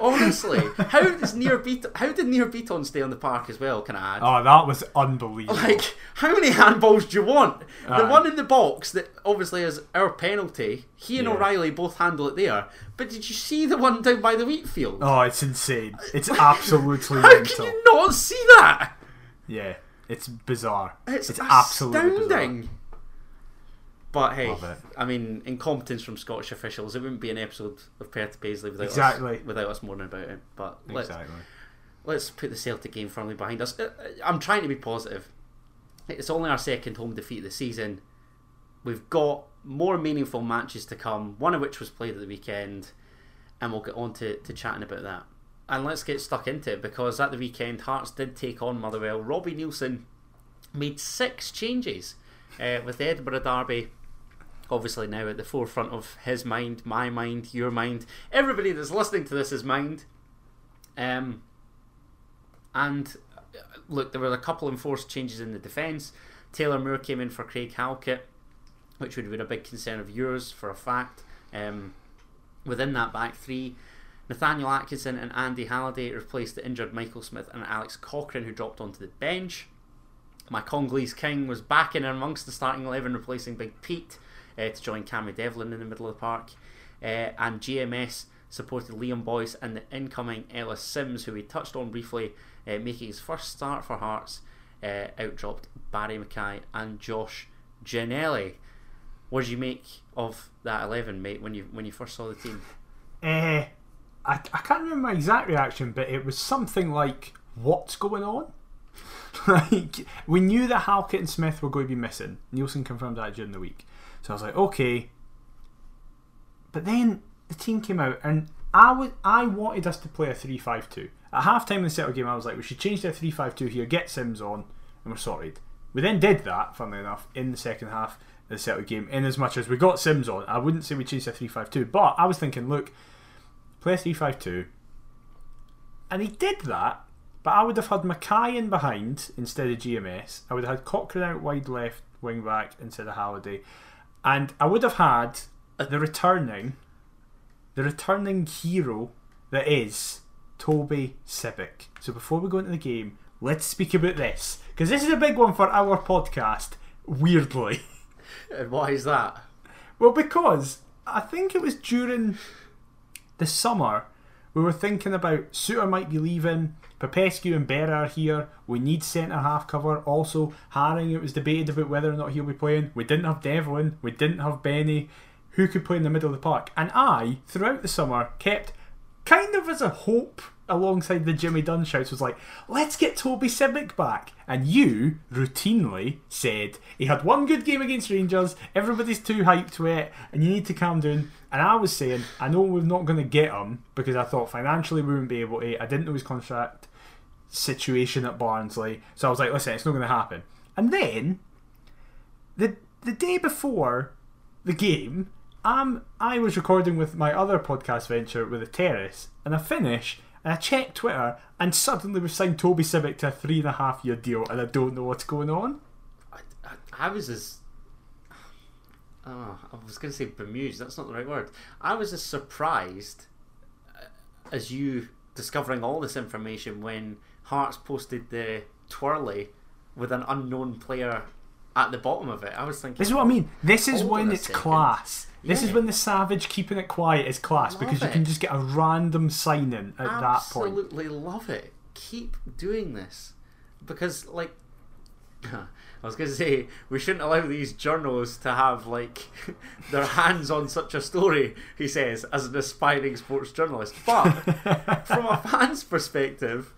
Honestly, how does Nir Bitton, how did Nir Bitton stay on the park as well? Can I add? Oh, that was unbelievable. Like, how many handballs do you want? The one in the box that obviously is our penalty. He and Yeah. O'Riley both handle it there. But did you see the one down by the wheat field? oh, it's insane. It's absolutely how mental. can you not see that? Yeah, it's bizarre. It's, absolutely astounding. bizarre. But hey, I mean, incompetence from Scottish officials. It wouldn't be an episode of Perth Paisley without Exactly. us, without us mourning about it. But let's Exactly. let's put the Celtic game firmly behind us. Uh, uh, I'm trying to be positive. It's only our second home defeat of the season. We've got more meaningful matches to come, one of which was played at the weekend, and we'll get on to, to chatting about that. And let's get stuck into it because at the weekend, Hearts did take on Motherwell. Robbie Neilson made six changes uh, with the Edinburgh Derby obviously now at the forefront of his mind, my mind, your mind, everybody that's listening to this is mind. Um, and uh, look, there were a couple of enforced changes in the defence. Taylor Moore came in for Craig Halkett. which would have been a big concern of yours for a fact. Um, within that back three, Nathaniel Atkinson and Andy Halliday replaced the injured Michael Smith and Alex Cochrane, who dropped onto the bench. My Congolese King was back in amongst the starting 11, replacing Big Pete to join Cammy Devlin in the middle of the park. Uh, and GMS supported Liam Boyce and the incoming Ellis Simms, who we touched on briefly, uh, making his first start for Hearts, uh, outdropped Barrie McKay and Josh Ginnelly. What did you make of that eleven, mate? When you when you first saw the team? Uh, I, I can't remember my exact reaction, but it was something like, "What's going on?" like we knew that Halkett and Smith were going to be missing. Neilson confirmed that during the week, so I was like, "Okay." But then the team came out, and I was I wanted us to play a three-five-two. At half time in the settle game, I was like, we should change to a three-five-two here, get Simms on, and we're sorted. We then did that, funnily enough, in the second half of the Celtic game. In as much as we got Simms on, I wouldn't say we changed to 3 5 2, but I was thinking, look, play 3 5 2. And he did that, but I would have had McKay in behind instead of GMS. I would have had Cochrane out wide left wing back instead of Halliday. And I would have had the returning, the returning hero that is Toby Sibbick. So before we go into the game, let's speak about this because this is a big one for our podcast. Weirdly. And why is that? Well, because I think it was during the summer we were thinking about Souttar might be leaving, Popescu and Berra are here. We need centre half cover. Also, Haring, it was debated about whether or not he'll be playing. We didn't have Devlin, we didn't have Beni. Who could play in the middle of the park? And I, throughout the summer, kept kind of as a hope alongside the Jimmy Dunne shouts was like, let's get Toby Sibbick back. And you routinely said he had one good game against Rangers, everybody's too hyped to it, and you need to calm down. And I was saying, I know we're not going to get him because I thought financially we wouldn't be able to. I didn't know his contract situation at Barnsley. So I was like, listen, it's not going to happen. And then, the, the day before the game, um, I was recording with my other podcast venture with the Terrace, and I finish and I checked Twitter, and suddenly we've signed Toby Sibbick to a three and a half year deal, and I don't know what's going on. I, I, I was as. Oh, I was going to say bemused, that's not the right word. I was as surprised uh, as you discovering all this information when Hearts posted the twirly with an unknown player at the bottom of it. I was thinking. This is what I mean. This is when it's second. class. This yeah. is when the Savage keeping it quiet is class love because you can just get a random signing at Absolutely that point. Absolutely love it. Keep doing this because, like, I was going to say we shouldn't allow these journals to have like their hands on such a story. He says as an aspiring sports journalist, but from a fan's perspective,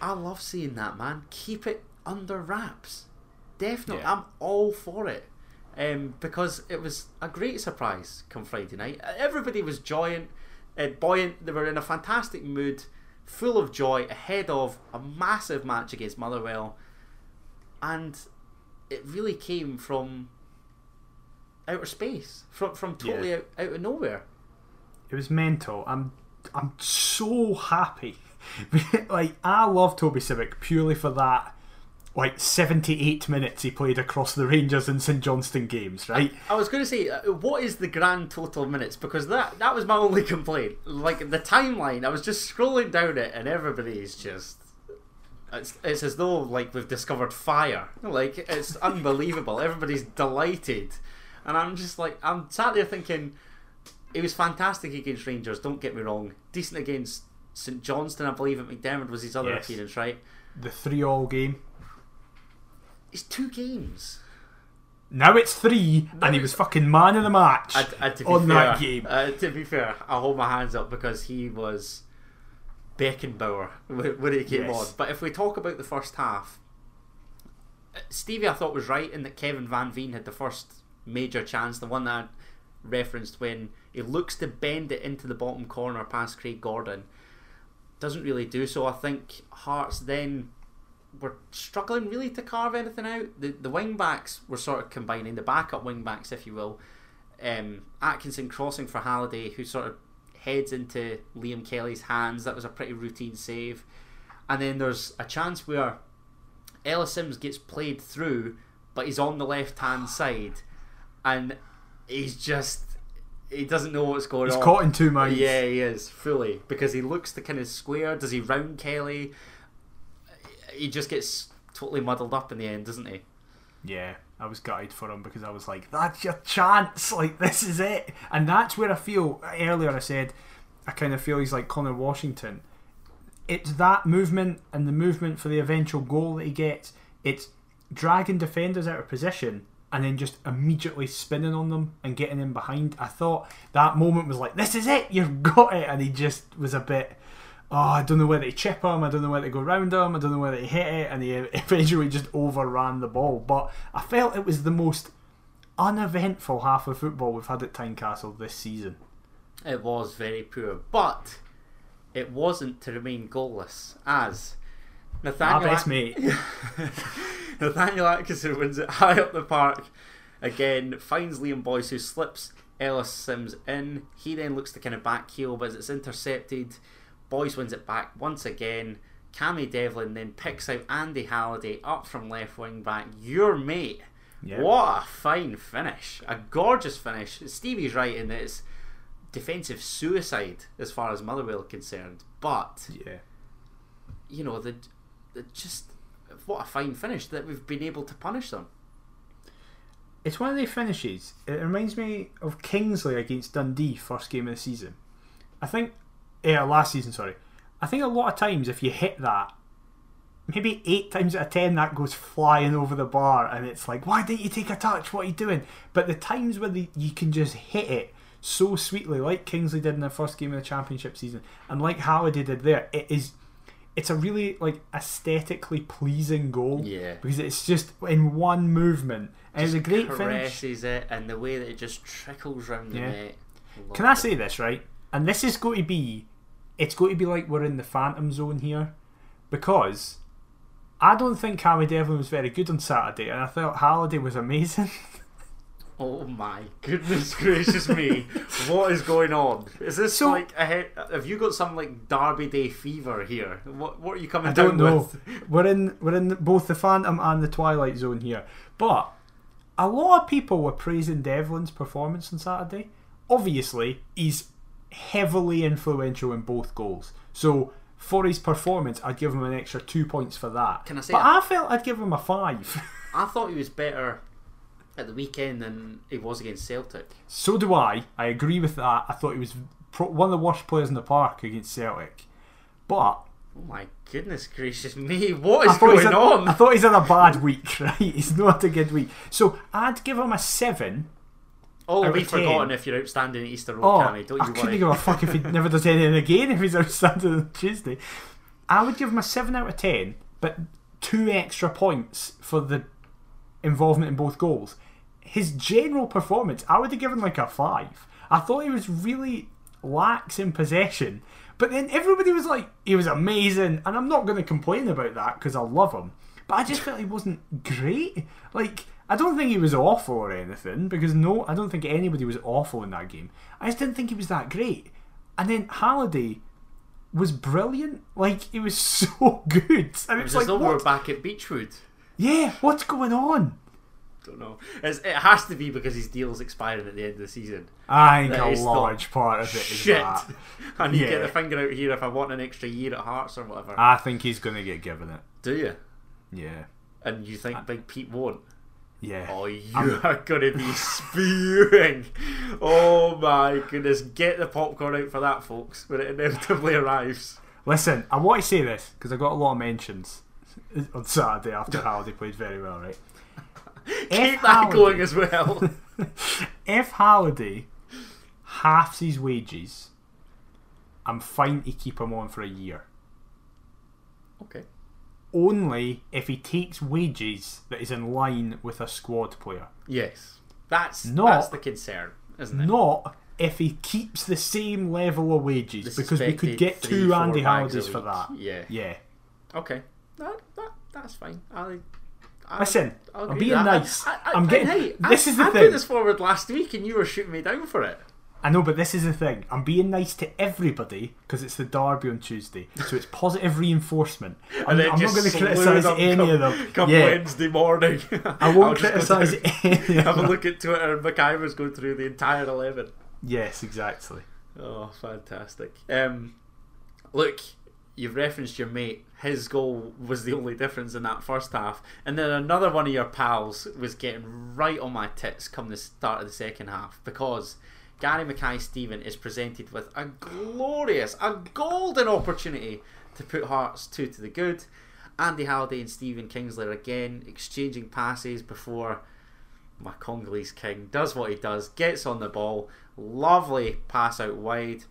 I love seeing that man. Keep it under wraps. Definitely, yeah. I'm all for it um, because it was a great surprise come Friday night. Everybody was joyant, uh, buoyant. They were in a fantastic mood, full of joy ahead of a massive match against Motherwell, and it really came from outer space, from from totally yeah. out, out of nowhere. It was mental. I'm I'm so happy. like I love Toby Sibbick purely for that like 78 minutes he played across the Rangers and St Johnstone games, right? I was going to say, uh, what is the grand total minutes? Because that that was my only complaint. Like the timeline, I was just scrolling down it, and everybody's just. It's, it's as though like we've discovered fire. Like it's unbelievable. Everybody's delighted, and I'm just like I'm sat there thinking, it was fantastic against Rangers. Don't get me wrong. Decent against St Johnstone, I believe. At McDiarmid was his other yes. appearance, right? The three-all game. It's two games. Now it's three, no, and he was fucking man of the match and, and on fair, that game. Uh, to be fair, I hold my hands up because he was Beckenbauer when he came yes. on. But if we talk about the first half, Stevie I thought was right in that Kevin Van Veen had the first major chance, the one that I referenced when he looks to bend it into the bottom corner past Craig Gordon. Doesn't really do so. I think Hearts then were struggling really to carve anything out. The the wing backs were sort of combining the backup wing backs, if you will. Um, Atkinson crossing for Halliday, who sort of heads into Liam Kelly's hands. That was a pretty routine save. And then there's a chance where Ellis Simms gets played through, but he's on the left hand side. and he's just he doesn't know what's going He's on. He's caught in two minds. Yeah, he is fully because he looks the kind of square. Does he round Kelly? He just gets totally muddled up in the end, doesn't he? Yeah, I was gutted for him because I was like, that's your chance. Like, this is it. And that's where I feel, earlier I said, I kind of feel he's like Conor Washington. It's that movement and the movement for the eventual goal that he gets. It's dragging defenders out of position and then just immediately spinning on them and getting in behind. I thought that moment was like, this is it, you've got it. And he just was a bit, oh, I don't know whether to chip him, I don't know whether to go round him, I don't know whether to hit it. And he eventually just overran the ball. But I felt it was the most uneventful half of football we've had at Tynecastle this season. It was very poor, but it wasn't to remain goalless as Nathaniel. My best At- mate. Nathaniel Atkinson wins it high up the park again, finds Liam Boyce, who slips Ellis Simms in. He then looks to kind of back heel, but it's intercepted, Boyce wins it back once again. Cammy Devlin then picks out Andy Halliday up from left wing back. Your mate. Yeah. What a fine finish. A gorgeous finish. Stevie's right in that it's defensive suicide as far as Motherwell are concerned. But Yeah. you know, the just what a fine finish that we've been able to punish them. It's one of the finishes. It reminds me of Kingsley against Dundee, first game of the season. I think, yeah, last season, sorry. I think a lot of times if you hit that, maybe eight times out of ten that goes flying over the bar, and it's like, why didn't you take a touch? What are you doing? But the times where the, you can just hit it so sweetly, like Kingsley did in the first game of the championship season, and like Halliday did there, it is. It's a really like aesthetically pleasing goal Yeah. because it's just in one movement and it's a great finish. caresses it and the way that it just trickles round the Yeah. net. Can I it. say this right? And this is going to be, it's going to be like we're in the phantom zone here, because I don't think Cammy Devlin was very good on Saturday, and I thought Halliday was amazing. Oh my goodness gracious me! what is going on? Is this So- like a he- have you got some like Derby Day fever here? What what are you coming I don't down know. with? We're in we're in both the phantom and the twilight zone here, but a lot of people were praising Devlin's performance on Saturday. Obviously, he's heavily influential in both goals, so. For his performance, I'd give him an extra two points for that. Can I say But I- I felt I'd give him a five. I thought he was better at the weekend than he was against Celtic. So do I. I agree with that. I thought he was pro- one of the worst players in the park against Celtic. But Oh my goodness gracious me! what is I is thought, he's going had, on? I thought he's had a bad week, right? He's not a good week. So I'd give him a seven. Oh, out we've forgotten if you're outstanding at Easter Road, Oh, Cammy. Don't I you couldn't worry. give a fuck if he never does anything again if he's outstanding on Tuesday. I would give him a seven out of ten, but two extra points for the involvement in both goals. His general performance, I would have given like a five. I thought he was really lax in possession, but then everybody was like, he was amazing, and I'm not going to complain about that because I love him. But I just felt he wasn't great. Like, I don't think he was awful or anything because no, I don't think anybody was awful in that game. I just didn't think he was that great. And then Halliday was brilliant. Like, he was so good. And It it's was like, as though we what? were back at Beechwood. yeah, what's going on? Don't know. It's, it has to be because his deal's expiring at the end of the season. I think That a large part of it is Shit! that. I need to get the finger out here if I want an extra year at Hearts or whatever. I think he's going to get given it. Do you? Yeah. And you think Big Pete won't? Yeah. Oh, you are going to be spewing. Oh my goodness. Get the popcorn out for that, folks, when it inevitably arrives. Listen, I want to say this because I got a lot of mentions on Saturday after Halliday played very well, right? Keep that going as well. if Halliday halves his wages, I'm fine to keep him on for a year. okay. Only if he takes wages that is in line with a squad player. Yes. That's, Not- that's the concern, isn't it? Not if he keeps the same level of wages, The because we could get two Andy Hallidays for that. Yeah. Yeah. Okay. That, that, that's fine. I, I, Listen, I'll I'm being that. nice. I, I, I'm getting. hey, this I, is the I thing. put this forward last week and you were shooting me down for it. I know, but this is the thing. I'm being nice to everybody because it's the derby on Tuesday, so it's positive reinforcement. I'm, then I'm not going to criticise any come, of them. Come yeah, Wednesday morning, I I'll won't criticise any of Have a look at Twitter and McIver's going through the entire eleven. Yes, exactly. Oh, fantastic. Um, look, you've referenced your mate. His goal was the only difference in that first half. And then another one of your pals was getting right on my tits come the start of the second half because Gary Mackay-Steven is presented with a glorious, a golden opportunity to put Hearts 2 to the good. Andy Halliday and Stephen Kingsley are again exchanging passes before my Congolese king does what he does, gets on the ball, lovely pass out wide.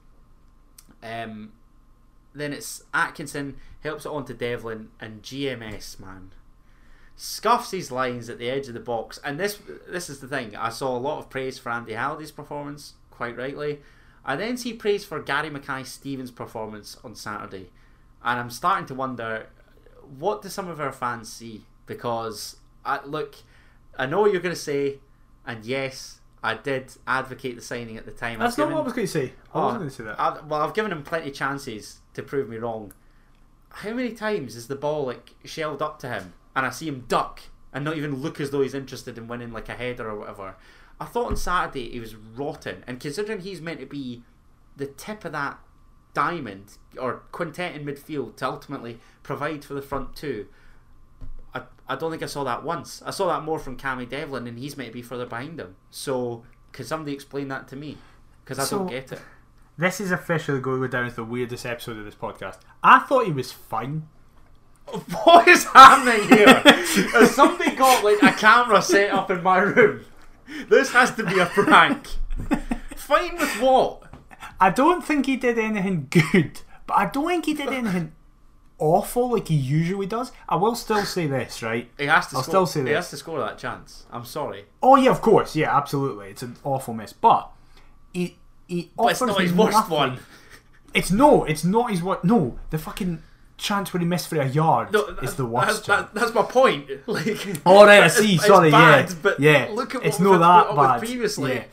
Um, then it's Atkinson helps it on to Devlin and GMS man scuffs his lines at the edge of the box. And this this is the thing. I saw a lot of praise for Andy Halliday's performance, quite rightly. I then see praise for Gary Mackay Stevens' performance on Saturday, and I'm starting to wonder what do some of our fans see because I, look, I know what you're going to say, and yes, I did advocate the signing at the time. That's I've not what I was going to say. I Oh, wasn't going to say that. I, well, I've given him plenty of chances to prove me wrong. How many times is the ball like shelled up to him and I see him duck and not even look as though he's interested in winning like a header or whatever? I thought on Saturday he was rotten, and considering he's meant to be the tip of that diamond or quintet in midfield to ultimately provide for the front two. I, I don't think I saw that once. I saw that more from Cammy Devlin, and he's meant to be further behind him. So, can somebody explain that to me? Because I So- don't get it. This is officially going to go down as the weirdest episode of this podcast. I thought he was fine. What is happening here? Has somebody got like a camera set up in my room? This has to be a prank. Fine with what? I don't think he did anything good, but I don't think he did anything awful like he usually does. I will still say this, right? He has to. I'll score, still say this. He has to score that chance. I'm sorry, Oh yeah, of course, yeah, absolutely. It's an awful miss, but he but it's not his worst nothing. one. It's no, it's not his what? No, the fucking chance where he missed for a yard No, is the worst. That's, that, that's my point. Like, Oh right, I see. it's Sorry, bad, yeah, but yeah. Look at it's what not that bad. previously. Yeah.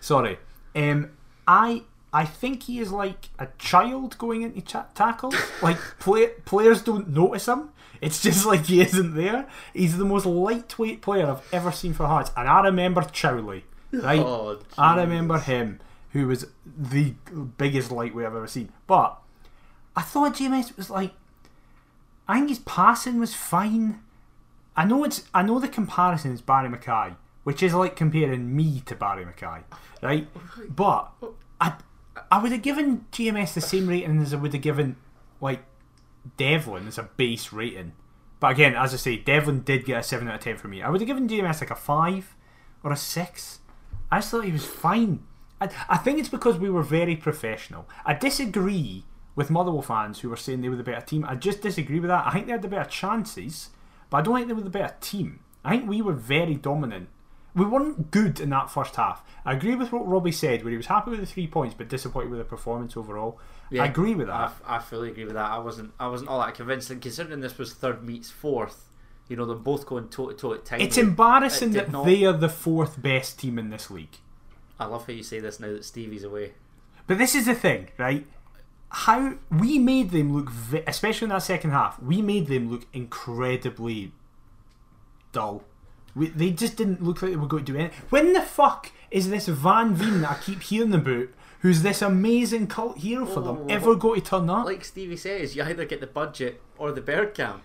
Sorry. Um, I I think he is like a child going into cha- tackles. like play, players don't notice him. It's just like he isn't there. He's the most lightweight player I've ever seen for Hearts, and I remember Chowley. Right, Oh, I remember him, who was the biggest lightweight I've ever seen. But I thought GMS was like, I think his passing was fine. I know it's, I know the comparison is Barrie McKay, which is like comparing me to Barrie McKay, right? But I, I would have given GMS the same rating as I would have given like Devlin as a base rating. But again, as I say, Devlin did get a seven out of ten for me. I would have given GMS like a five or a six. I just thought he was fine. I, I think it's because we were very professional. I disagree with Motherwell fans who were saying they were the better team. I just disagree with that. I think they had the better chances, but I don't think they were the better team. I think we were very dominant. We weren't good in that first half. I agree with what Robbie said, where he was happy with the three points but disappointed with the performance overall. I agree with that. I, I fully agree with that. I wasn't. I wasn't all that convinced. And considering this was third meets fourth, you know, they're both going toe to toe at time. It's embarrassing it that not- they are the fourth best team in this league. I love how you say this now that Stevie's away. But this is the thing, right? How we made them look, especially in that second half, we made them look incredibly dull. We, they just didn't look like they were going to do anything. When the fuck is this Van Veen that I keep hearing about, who's this amazing cult hero for them, Oh, ever going to turn up? Like Stevie says, you either get the budget or the bird camp.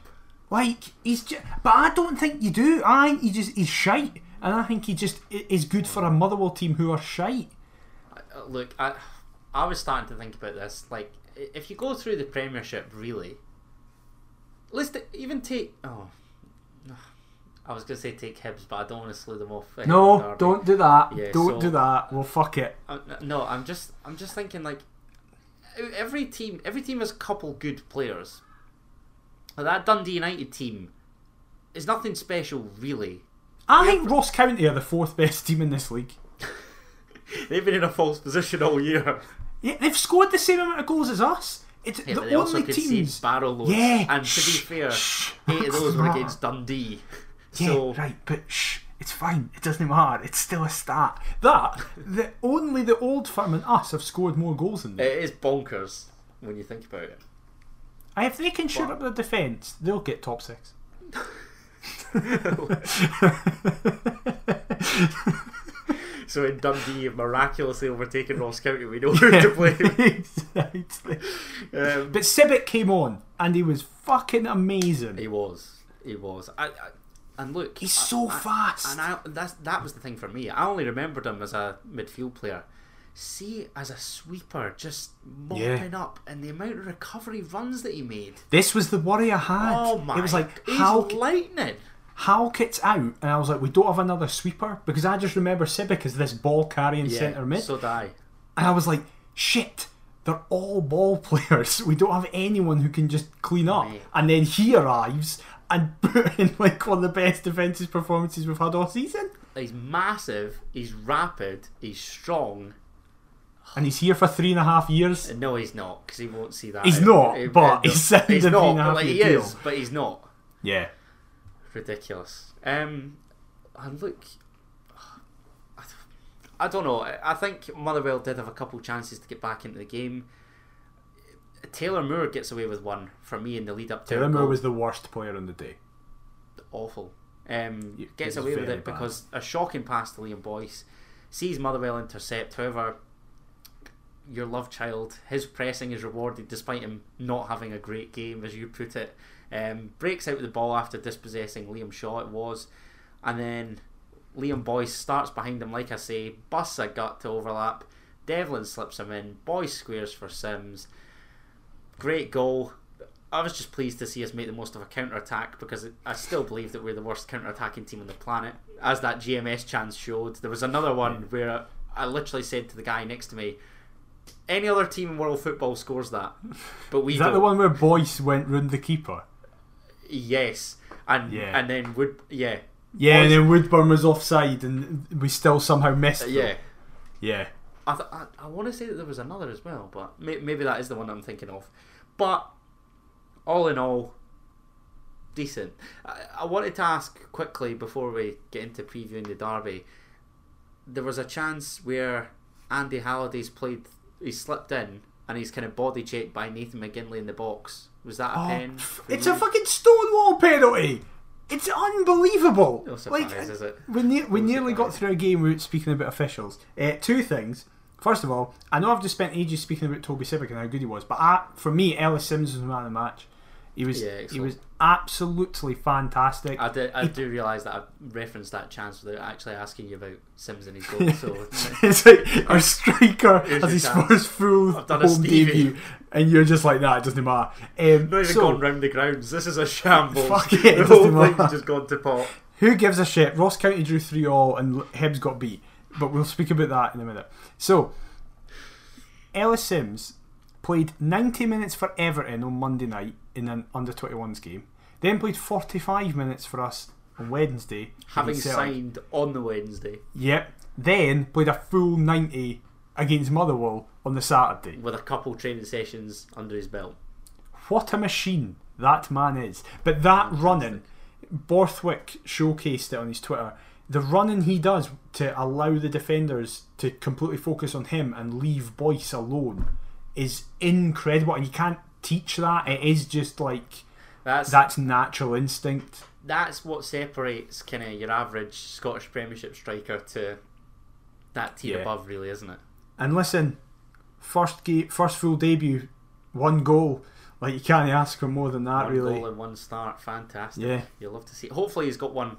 Like he's just, but I don't think you do. I he just he's shite, and I think he just is good for a Motherwell team who are shite. Uh, Look, I, I was starting to think about this. Like, if you go through the Premiership, really, let's even take. Oh, I was gonna say take Hibs, but I don't want to slew them off. No, don't do that. Yeah, don't so- do that. Well, fuck it. Uh, no, I'm just, I'm just thinking like, every team, every team has a couple good players. But that Dundee United team is nothing special, really. I think Ross County are the fourth best team in this league. They've been in a false position all year. Yeah, they've scored the same amount of goals as us. It's Yeah, the also only concede teams. barrel loads. Yeah, and to be fair, shh, eight of those were matter. against Dundee. Yeah, So right, but shh, it's fine. It doesn't matter. It's still a stat. That the only the old firm and us have scored more goals than them. it is bonkers when you think about it. If they can shoot up the defence, they'll get top six. So in Dundee, you've miraculously overtaken Ross County. We know who to blame. exactly. Um, But Sibbick came on and he was fucking amazing. he was. He was. I, I, and look, He's I- so fast. And I, that's that was the thing for me. I only remembered him as a midfield player. See, as a sweeper, just mopping up, and the amount of recovery runs that he made. This was the worry I had. Oh my! It was like how lightning. Halkett's out, and I was like, we don't have another sweeper because I just remember Sibbick as this ball carrying centre mid, So did I. and I was like, shit. They're all ball players. We don't have anyone who can just clean up. And then he arrives and put in like one of the best defensive performances we've had all season. He's massive. He's rapid. He's strong. And he's here for three and a half years. No, he's not, because he won't see that. He's not, it- but it- he's signed he's not. three and a half like, he year is, but he's not. Yeah. Ridiculous. Um, and look, I don't know. I I think Motherwell did have a couple chances to get back into the game. Taylor Moore gets away with one for me in the lead up to Taylor Moore was the worst player on the day. awful. Um, Yeah, gets away with it bad. because a shocking pass to Liam Boyce sees Motherwell intercept. However, your love child, his pressing is rewarded despite him not having a great game, as you put it. Um, breaks out with the ball after dispossessing Liam Shaw, it was, and then Liam Boyce starts behind him, like I say, busts a gut to overlap. Devlin slips him in. Boyce squares for Simms. Great goal. I was just pleased to see us make the most of a counter attack because I still believe that we're the worst counter attacking team on the planet. As that GMS chance showed, there was another one where I literally said to the guy next to me, "Any other team in world football scores that, but we Is that don't." the one where Boyce went round the keeper? Yes, and Yeah. and then would yeah Yeah, Boyce- and then Woodburn was offside, and we still somehow missed. them. yeah. yeah. I, th- I, I want to say that there was another as well, but may- maybe that is the one I'm thinking of. But all in all, decent. I, I wanted to ask quickly before we get into previewing the derby. There was a chance where Andy Halliday's played, he slipped in and he's kind of body checked by Nathan McGinley in the box. Was that a Oh, pen? it's you? a fucking stonewall penalty. It's unbelievable. No surprise, like, is it? we, ne- we No nearly got through a game without speaking about officials. Uh, two things. First of all, I know I've just spent ages speaking about Toby Sibbick and how good he was, but I, for me, Ellis Simms was the man of the match. He was Yeah, he was absolutely fantastic. I, did, I do realise that I referenced that chance without actually asking you about Simms and his goal. So it's like our striker has his chance. first full I've done a home debut, and you're just like, nah, it doesn't matter. Um, Not even so, gone round the grounds. This is a shambles. Fuck it, the it whole thing's just gone to pot. Who gives a shit? Ross County drew 3 all and Hibs got beat. But we'll speak about that in a minute. So, Ellis Simms played 90 minutes for Everton on Monday night in an under 21s game. Then played 45 minutes for us on Wednesday. Having signed on the Wednesday Yep. Then played a full 90 against Motherwell on the Saturday. with a couple training sessions under his belt. What a machine that man is. But that running, Borthwick showcased it on his Twitter. The running he does to allow the defenders to completely focus on him and leave Boyce alone is incredible. And you can't teach that. It is just like That's that's natural instinct. that's what separates kind of your average Scottish Premiership striker to that tier Yeah. above, really, isn't it? And listen, first game, first full debut, one goal. Like you can't ask for more than that, one really. goal in one start, fantastic. Yeah. You'll love to see. It. Hopefully, he's got one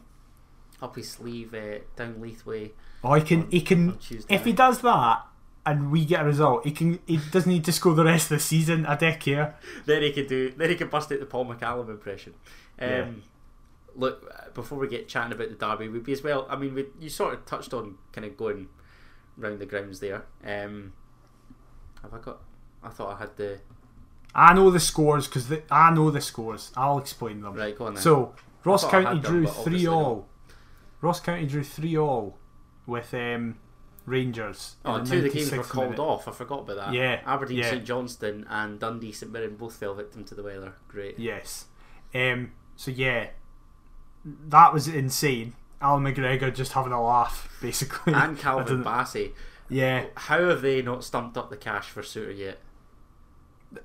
up his sleeve uh, down Leith Way. Oh, he can. He can. on If he does that, and we get a result, he can. He doesn't need to score the rest of the season. I don't care. then he can do. Then he could bust out the Paul McCallum impression. Um, Yeah. Look, before we get chatting about the derby, we'd be as well. I mean, we, you sort of touched on kind of going round the grounds there. Um, have I got? I thought I had the I know the scores because I know the scores. I'll explain them. right. Go on then. So Ross County had them, drew three all. Ross County drew three all with um, Rangers. Oh, two of the games were called minute. off. I forgot about that. Yeah, Aberdeen, yeah. St Johnstone, and Dundee, St Mirren both fell victim to the weather. Great. Yes. Um, so yeah, that was insane. Allan McGregor just having a laugh, basically. And Calvin Bassey. Yeah, How have they not stumped up the cash for Souttar yet?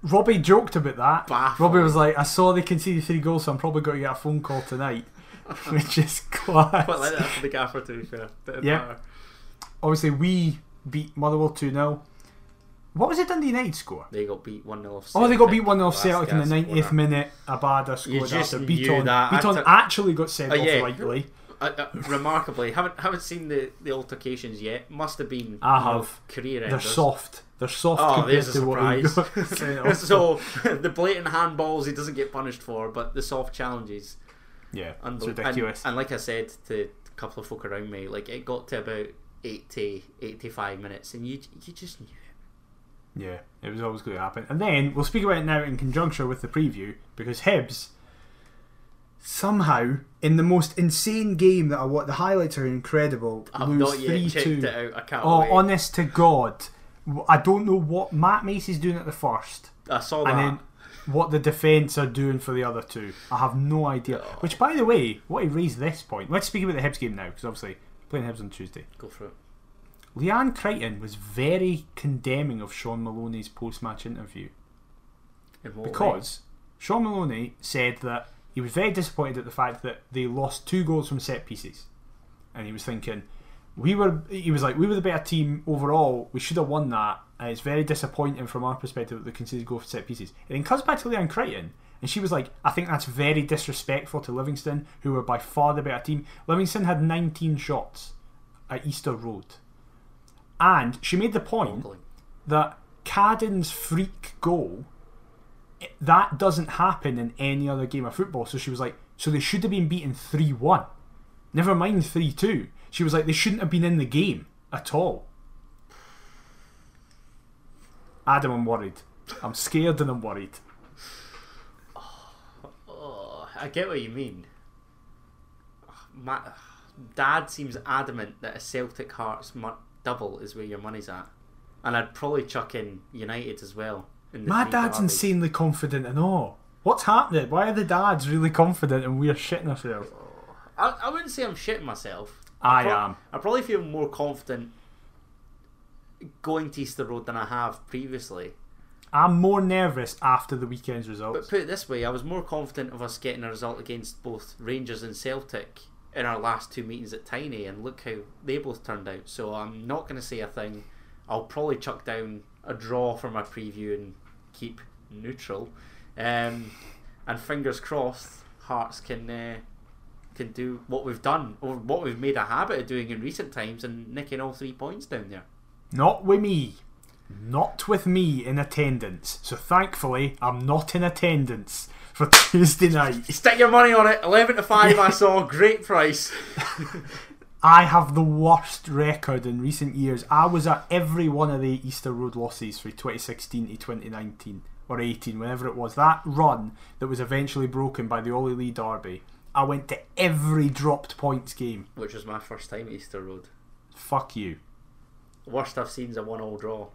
Robbie joked about that. Baffling. Robbie was like, "I saw they conceded three goals, so I'm probably going to get a phone call tonight," which is class. Quite like that for the gaffer, to be fair. Bit of Yeah. power. Obviously, we beat Motherwell two 0 What was it Dundee United score? They got beat 1 0 off Oh, they got beat 1 0 off last Celtic in the gas 90th corner. minute. Abada scored just after Bitton. that. Bitton actually got sent Oh, off yeah. rightly. Uh, uh, remarkably, haven't haven't seen the, the altercations yet. Must have been I you have. career They're enders. soft. They're soft Oh, compared there's a surprise. got sent off. so the blatant handballs he doesn't get punished for, but the soft challenges, yeah, it's ridiculous. And, and like I said to a couple of folk around me, like it got to about 80, 85 minutes, and you you just knew it. Yeah, it was always going to happen. And then we'll speak about it now in conjunction with the preview because Hibs somehow in the most insane game that I watched, the highlights are incredible. I've lose not yet three checked two. it out. I can't Oh, wait. honest to God, I don't know what Matt Macey's doing at the first, I saw that. and then what the defence are doing for the other two. I have no idea. Oh. Which, by the way, what he raised this point. Let's speak about the Hibs game now because obviously playing Hibs on Tuesday. Go for it. Leanne Crichton was very condemning of Shaun Maloney's post-match interview. In what way? Because Shaun Maloney said that he was very disappointed at the fact that they lost two goals from set pieces. And he was thinking, we were, he was like, we were the better team overall, we should have won that. And it's very disappointing from our perspective that they conceded goals from set pieces. And then comes back to Leanne Crichton, and she was like, I think that's very disrespectful to Livingston, who were by far the better team. Livingston had 19 shots at Easter Road. And she made the point that Cadden's freak goal eh, that doesn't happen in any other game of football. So she was like, so they should have been beaten 3 1. Never mind 3 2. She was like, they shouldn't have been in the game at all. Adam, I'm worried. I'm scared and I'm worried. I get what you mean. My dad seems adamant that a Celtic Hearts double is where your money's at, and I'd probably chuck in United as well. My dad's derbies. insanely confident and all. What's happening? Why are the dads really confident and we're shitting ourselves? I, I wouldn't say I'm shitting myself. I pro- am. I probably feel more confident going to Easter Road than I have previously. I'm more nervous after the weekend's results. But put it this way, I was more confident of us getting a result against both Rangers and Celtic in our last two meetings at Tynie, and look how they both turned out. So I'm not going to say a thing. I'll probably chuck down a draw for my preview and keep neutral. Um, and fingers crossed, Hearts can uh, can do what we've done or what we've made a habit of doing in recent times and nicking all three points down there. Not with me. Not with me in attendance. So thankfully, I'm not in attendance for Tuesday night. Stick your money on it. Eleven to five. I saw great price. I have the worst record in recent years. I was at every one of the Easter Road losses for 2016 to 2019 or 18, whenever it was. That run that was eventually broken by the Ollie Lee Derby. I went to every dropped points game. Which was my first time at Easter Road. Fuck you. Worst I've seen is a one-all draw.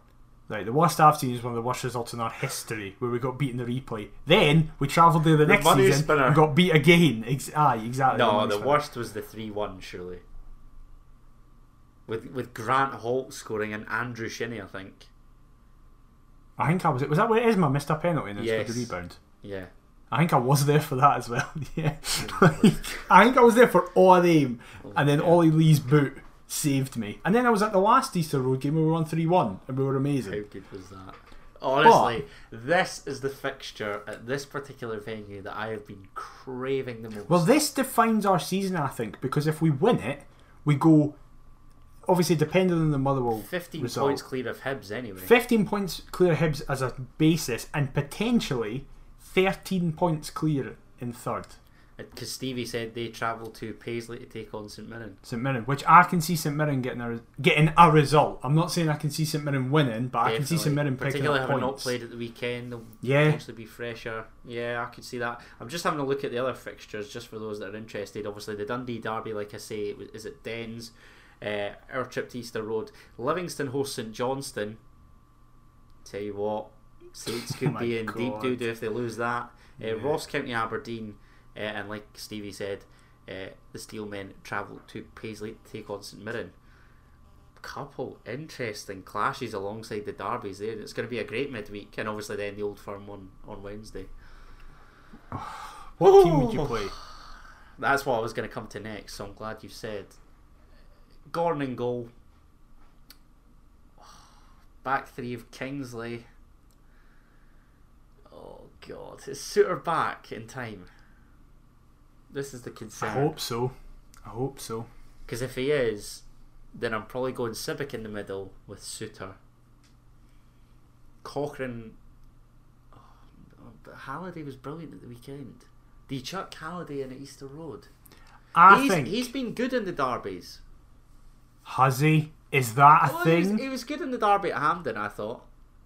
Right, the worst I've seen is one of the worst results in our history, where we got beat in the replay. Then we travelled there the, next season spinner. and got beat again. Ex- aye, exactly. No, money the worst was the three-one. Surely, with with Grant Holt scoring and Andrew Shinnie, I think. I think I was. It was that where Isma missed a penalty and Yes. the rebound? Yeah, I think I was there for that as well. yeah, Like, I think I was there for all of them, oh, and then Ollie Lee's boot saved me. And then I was at the last Easter Road game where we won three one, and we were amazing. how good was that? Honestly, this is the fixture at this particular venue that I have been craving the most. Well, this defines our season, I think, because if we win it, we go. Obviously, depending on the Motherwell fifteen result, points clear of Hibs anyway. 15 points clear of Hibs as a basis and potentially 13 points clear in third. Because Stevie said they travel to Paisley to take on St Mirren. St Mirren, which I can see St Mirren getting a getting a result. I'm not saying I can see St Mirren winning, but I can see St Definitely. Mirren picking particularly up having not played at the weekend, they'll Yeah. potentially be fresher. Yeah, I could see that. I'm just having a look at the other fixtures, just for those that are interested. Obviously, the Dundee derby, like I say, it was- is at Dens. Uh, our trip to Easter Road. Livingston hosts St Johnstone. Tell you what, Saints could Oh be in deep doo doo if they lose that. Uh, Yeah. Ross County Aberdeen, uh, and like Stevie said, uh, the Steelmen travel to Paisley to take on St Mirren. couple interesting clashes alongside the derbies there. It's going to be a great midweek, and obviously then the Old Firm one on Wednesday. What team would you play? That's what I was going to come to next. So I'm glad you said Gordon in goal. Back three of Kingsley. Oh God, is Souttar back in time? This is the concern. I hope so. I hope so. Because if he is, then I'm probably going Sibbick in the middle with Souttar. Cochrane. Oh, oh, but Halliday was brilliant at the weekend. Do you chuck Halliday in at Easter Road? I he's, think he's been good in the derbies. has he? Is that a Well, he, was, thing? he was good in the derby at Hampden. I thought.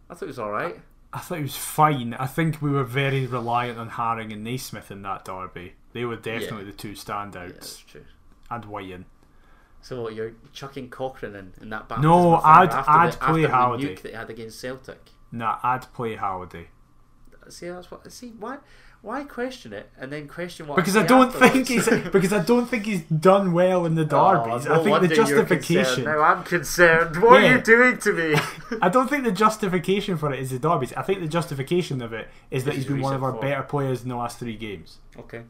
I thought it was all right. I thought he was fine. I think we were very reliant on Haring and Naismith in that derby. They were definitely the two Yeah, standouts. that's true. and Whiten. So what, you're chucking Cochrane in, in that No, of fire I'd- I'd the, play Halliday. that he had against Celtic. Nah, I'd play Halliday. See, that's what. See, why, why question it and then question what? Because I I don't think he's because I don't think he's done well in the oh, derbies. Oh, no I think the justification. Now I'm concerned. What Yeah. are you doing to me? I don't think the justification for it is the derbies. I think the justification of it is that he's been one of our form. better players in the last three games. okay.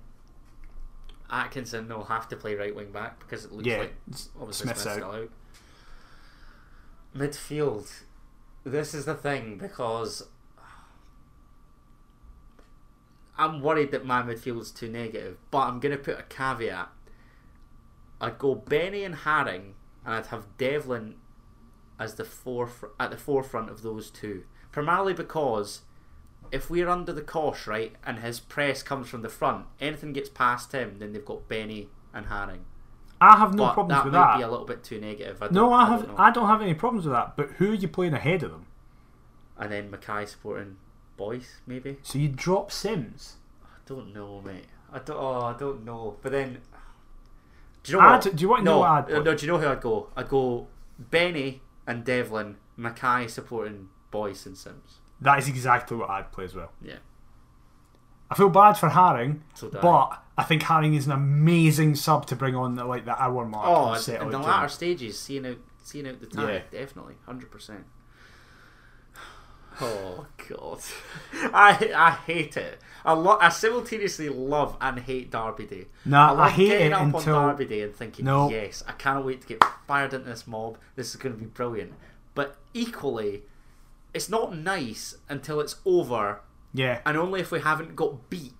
Atkinson will have to play right wing back because it looks Yeah, like obviously Smith's Smith's out. still out. Midfield. This is the thing because I'm worried that my midfield's too negative, but I'm going to put a caveat. I'd go Beni and Haring, and I'd have Devlin as the foref- at the forefront of those two. Primarily because if we're under the cosh, right, and his press comes from the front, anything gets past him, then they've got Beni and Haring. I have no but problems that with might that. be a little bit too negative. I no, don't- I don't have. know. I don't have any problems with that. But who are you playing ahead of them? And then McKay supporting Boyce, maybe. So you drop Simms. I don't know, mate. I don't. Oh, I don't know. But then, do you know I'd- what? do you want to no, know I'd uh? No, do you know who I'd go? I'd go Beni and Devlin, McKay supporting Boyce and Simms. That is exactly what I'd play as well. Yeah. I feel bad for Haring, So but I think Haring is an amazing sub to bring on at like the hour mark. Oh, and in, in the latter stages, seeing out, seeing out the time, Yeah. definitely, hundred percent. Oh, oh God, I I hate it. I lo- I simultaneously love and hate Derby Day. Nah, I love I hate getting it up until- on Derby Day and thinking, No. yes, I cannot wait to get fired into this mob. This is going to be brilliant. But equally, it's not nice until it's over, Yeah. and only if we haven't got beat.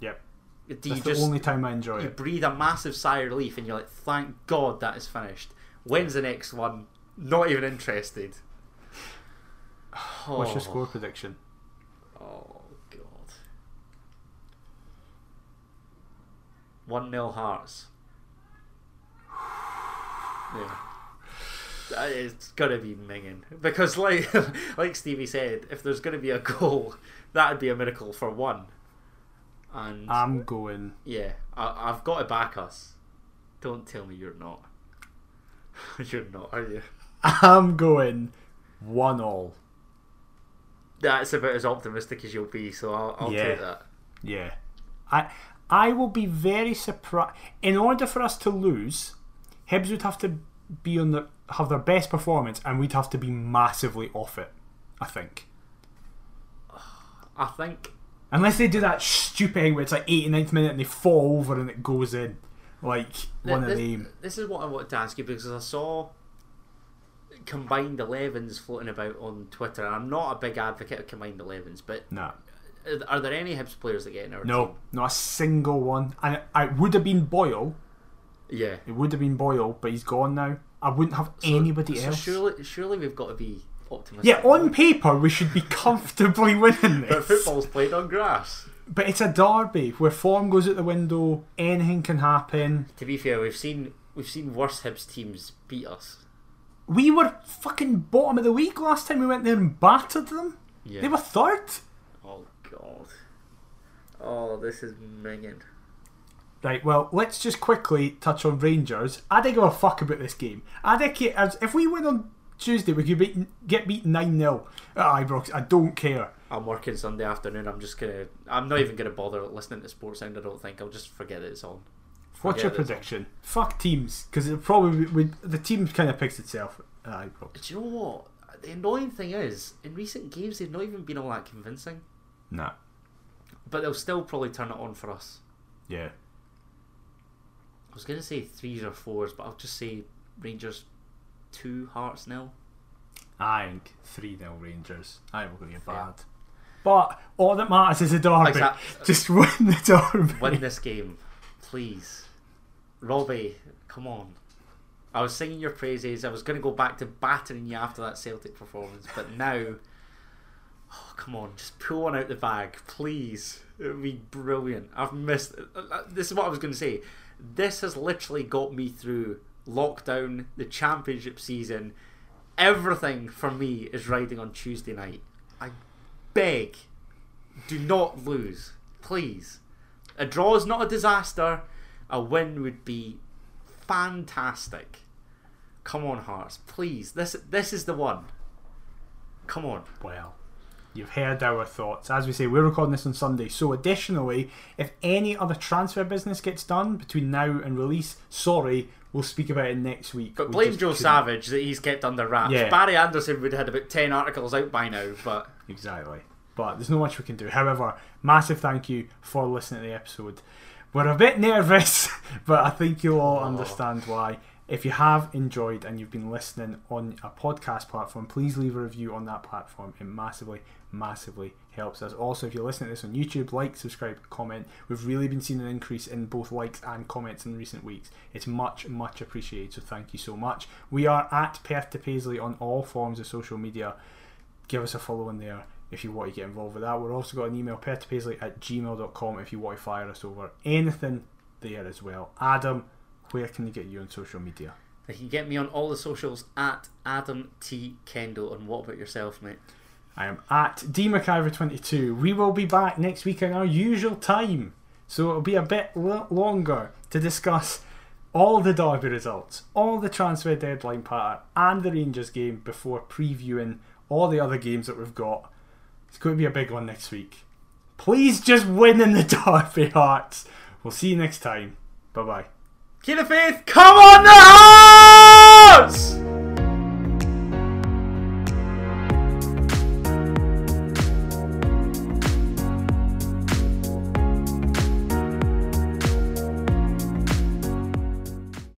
Yep. Do That's you the just only time I enjoy you it. You breathe a massive sigh of relief and you're like, thank God that is finished. When's the next one? Not even interested. What's your Oh. score prediction? Oh God. One nil Hearts. Yeah. Uh, It's gonna be minging because, like, like Stevie said, if there's gonna be a goal, that'd be a miracle for one. And I'm going. yeah, I, I've got to back us. Don't tell me you're not. you're not, are you? I'm going one all. That's about as optimistic as you'll be, so I'll, I'll Yeah. take that. Yeah. I I will be very surprised. In order for us to lose, Hibs would have to be on the have their best performance, and we'd have to be massively off it. I think. I think Unless they do that stupid thing where it's like 89th minute and they fall over and it goes in. Like one this, of them. This is what I wanted to ask you because I saw combined 11s floating about on Twitter. I'm not a big advocate of combined 11s, but no. are- are there any Hibs players that get in our No, team? not a single one. And it, it would have been Boyle. Yeah. It would have been Boyle, but he's gone now. I wouldn't have So- anybody so else. Surely, surely we've got to be optimistic. yeah, on paper we should be comfortably winning this. But football's played on grass. But it's a derby where form goes out the window. Anything can happen. To be fair, we've seen we've seen worse Hibs teams beat us. We were fucking bottom of the league last time we went there and battered them. Yeah. They were third. Oh god. Oh, this is minging. Right, well, let's just quickly touch on Rangers. I don't give a fuck about this game. I don't care. If we win on Tuesday, we could beat, get beaten 9 0 at Ibrox. I don't care. I'm working Sunday afternoon. I'm just gonna. I'm not even gonna bother listening to Sports Sound. I don't think. I'll just forget that it's on. What's your prediction? Fuck teams, because it probably would. The team kind of picks itself. Uh, probably. Do you know what? The annoying thing is, in recent games, they've not even been all that convincing. Nah. But they'll still probably turn it on for us. Yeah. I was going to say threes or fours, but I'll just say Rangers 2, Hearts nil. I think 3 0 Rangers. I will be Fair. bad. But all that matters is the derby. Just win the derby. Win this game, please. Robbie, come on. I was singing your praises. I was going to go back to battering you after that Celtic performance, but now, oh, come on, just pull one out the bag, please. It would be brilliant. I've missed. uh, This is what I was going to say. This has literally got me through lockdown, the championship season. Everything for me is riding on Tuesday night. I beg, do not lose, please. A draw is not a disaster. A win would be fantastic. Come on, Hearts, please. This this is the one. Come on. Well, you've heard our thoughts. As we say, we're recording this on Sunday. So, additionally, if any other transfer business gets done between now and release, sorry, we'll speak about it next week. But blame just Joe couldn't- Savage that he's kept under wraps. Yeah. Barry Anderson would have had about ten articles out by now, but Exactly. But there's not much we can do. However, massive thank you for listening to the episode. We're a bit nervous, but I think you'll all Oh. understand why. If you have enjoyed and you've been listening on a podcast platform, please leave a review on that platform. It massively, massively helps us. Also, if you're listening to this on YouTube, like, subscribe, comment. We've really been seeing an increase in both likes and comments in recent weeks. It's much, much appreciated. So thank you so much. We are at Perth to Paisley on all forms of social media give us a follow in there if you want to get involved with that. We've also got an email, perthtopaisley at gmail.com if you want to fire us over anything there as well. Adam, where can they get you on social media? they can get me on all the socials at Adam T Kendo. And what about yourself, mate? I am at dmaciver22. We will be back next week in our usual time. So it'll be a bit l- longer to discuss all the derby results, all the transfer deadline pattern, and the Rangers game before previewing all the other games that we've got. It's going to be a big one next week. Please just win in the derby, Hearts. We'll see you next time. Bye bye. Killer Faith, come on the house!